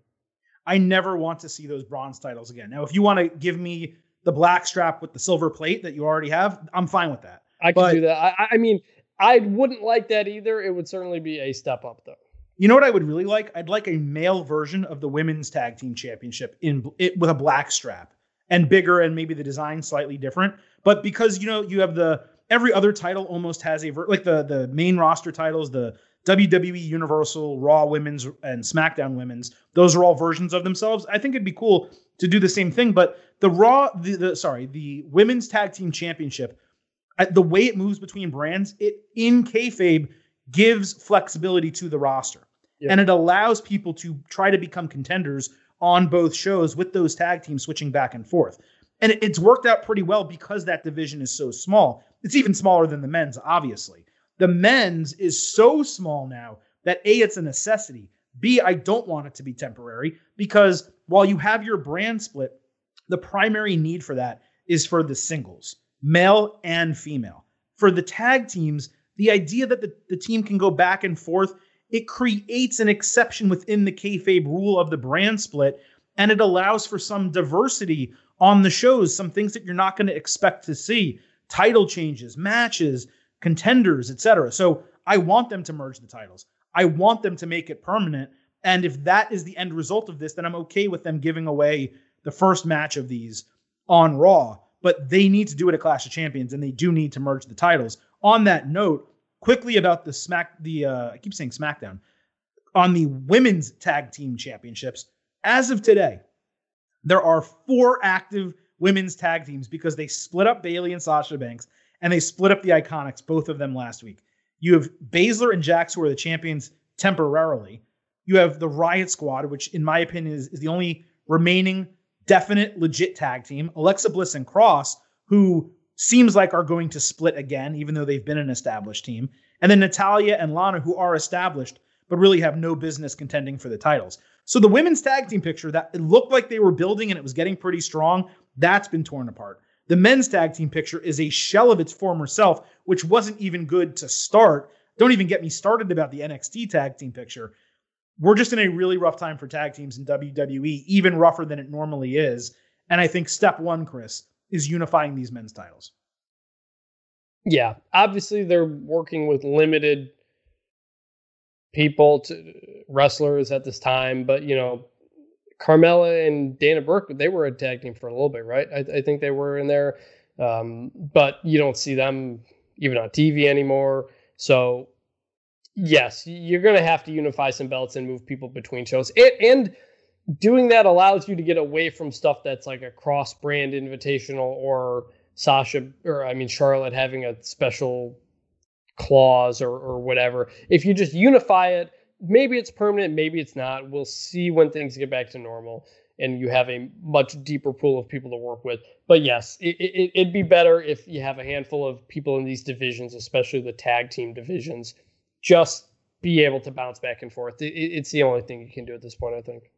I never want to see those bronze titles again. Now, if you want to give me the black strap with the silver plate that you already have, I'm fine with that. I can do that. I, I mean, I wouldn't like that either. It would certainly be a step up, though. You know what I would really like? I'd like a male version of the women's tag team championship in it with a black strap and bigger and maybe the design slightly different. But because you know you have the every other title almost has a like the the main roster titles, the WWE Universal, Raw Women's, and SmackDown Women's. Those are all versions of themselves. I think it'd be cool to do the same thing. But the Raw, the, the sorry, the Women's Tag Team Championship the way it moves between brands, it in kayfabe gives flexibility to the roster. Yep. And it allows people to try to become contenders on both shows with those tag teams switching back and forth. And it, it's worked out pretty well because that division is so small. It's even smaller than the men's, obviously. The men's is so small now that A, it's a necessity. B, I don't want it to be temporary because while you have your brand split, the primary need for that is for the singles male and female. For the tag teams, the idea that the, the team can go back and forth, it creates an exception within the kayfabe rule of the brand split, and it allows for some diversity on the shows, some things that you're not going to expect to see, title changes, matches, contenders, etc. So I want them to merge the titles. I want them to make it permanent. And if that is the end result of this, then I'm okay with them giving away the first match of these on Raw but they need to do it at Clash of Champions, and they do need to merge the titles. On that note, quickly about the Smack, the uh, I keep saying SmackDown, on the women's tag team championships. As of today, there are four active women's tag teams because they split up Bayley and Sasha Banks, and they split up the Iconics, both of them last week. You have Baszler and Jax, who are the champions temporarily. You have the Riot Squad, which, in my opinion, is, is the only remaining definite, legit tag team. Alexa Bliss and Cross, who seems like are going to split again, even though they've been an established team. And then Natalya and Lana, who are established, but really have no business contending for the titles. So the women's tag team picture that it looked like they were building and it was getting pretty strong, that's been torn apart. The men's tag team picture is a shell of its former self, which wasn't even good to start. Don't even get me started about the NXT tag team picture. We're just in a really rough time for tag teams in WWE, even rougher than it normally is. And I think step one, Chris, is unifying these men's titles. Yeah, obviously they're working with limited people to wrestlers at this time, but you know, Carmella and Dana Brooke, they were a tag team for a little bit, right? I, I think they were in there, um, but you don't see them even on TV anymore. So, yes, you're going to have to unify some belts and move people between shows, and, and doing that allows you to get away from stuff that's like a cross-brand invitational or Sasha or I mean Charlotte having a special clause or or whatever. If you just unify it, maybe it's permanent, maybe it's not. We'll see when things get back to normal and you have a much deeper pool of people to work with. But yes, it, it, it'd be better if you have a handful of people in these divisions, especially the tag team divisions, just be able to bounce back and forth. It, it's the only thing you can do at this point, I think.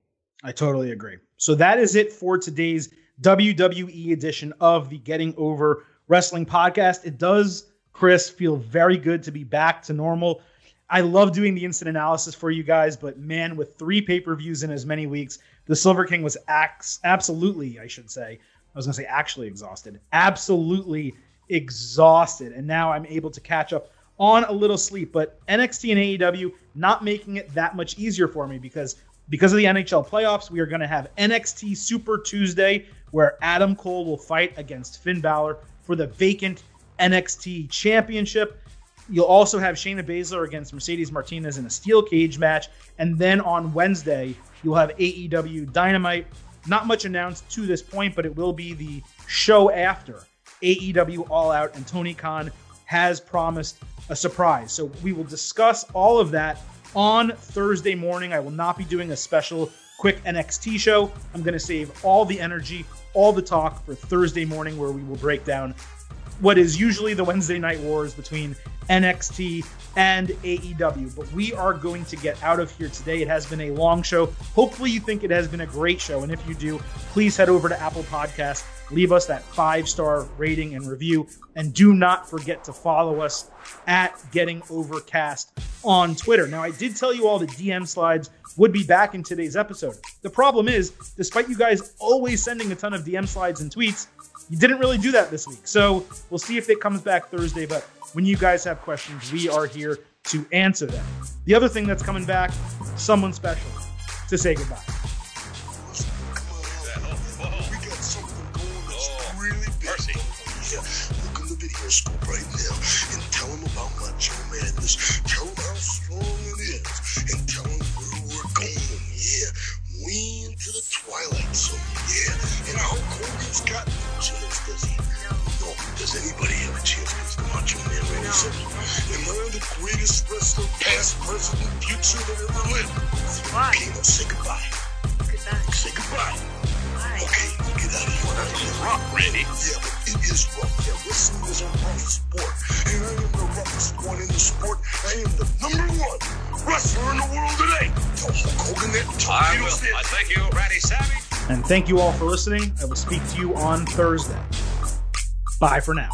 I totally agree. So that is it for today's WWE edition of the Getting Over Wrestling podcast. It does, Chris, feel very good to be back to normal. I love doing the instant analysis for you guys, but man, with three pay per views in as many weeks, the Silver King was ax- absolutely, I should say, I was going to say actually exhausted, absolutely exhausted. And now I'm able to catch up on a little sleep. But NXT and AEW not making it that much easier for me because because of the NHL playoffs, we are going to have NXT Super Tuesday, where Adam Cole will fight against Finn Balor for the vacant NXT Championship. You'll also have Shayna Baszler against Mercedes Martinez in a steel cage match. And then on Wednesday, you'll have AEW Dynamite. Not much announced to this point, but it will be the show after AEW All Out, and Tony Khan has promised a surprise. So we will discuss all of that on Thursday morning. I will not be doing a special quick NXT show. I'm going to save all the energy, all the talk for Thursday morning, where we will break down what is usually the Wednesday night wars between NXT and AEW. But we are going to get out of here today. It has been a long show. Hopefully, you think it has been a great show. And if you do, please head over to Apple Podcast, leave us that five star rating and review. And do not forget to follow us at Getting Overcast on Twitter. Now, I did tell you all the DM slides would be back in today's episode. The problem is, despite you guys always sending a ton of DM slides and tweets, you didn't really do that this week. So we'll see if it comes back Thursday. But when you guys have questions, we are here to answer them. The other thing that's coming back, someone special to say goodbye. Look in the video scope right now and tell him about my Macho Madness. Tell him how strong it is and tell him where we're going. Yeah, we into the twilight zone. Yeah, and Hulk Hogan's got no chance, does he? No. Does anybody have a chance against the Macho Man Randy Savage? Am I the greatest wrestler, past, present, and future that ever lived? Why? Okay, now say goodbye. Goodbye. Say goodbye. Yeah, but it is wrestling is a rough sport. And I am the roughest one in the sport. I am the number one wrestler in the world today. And thank you all for listening. I will speak to you on Thursday. Bye for now.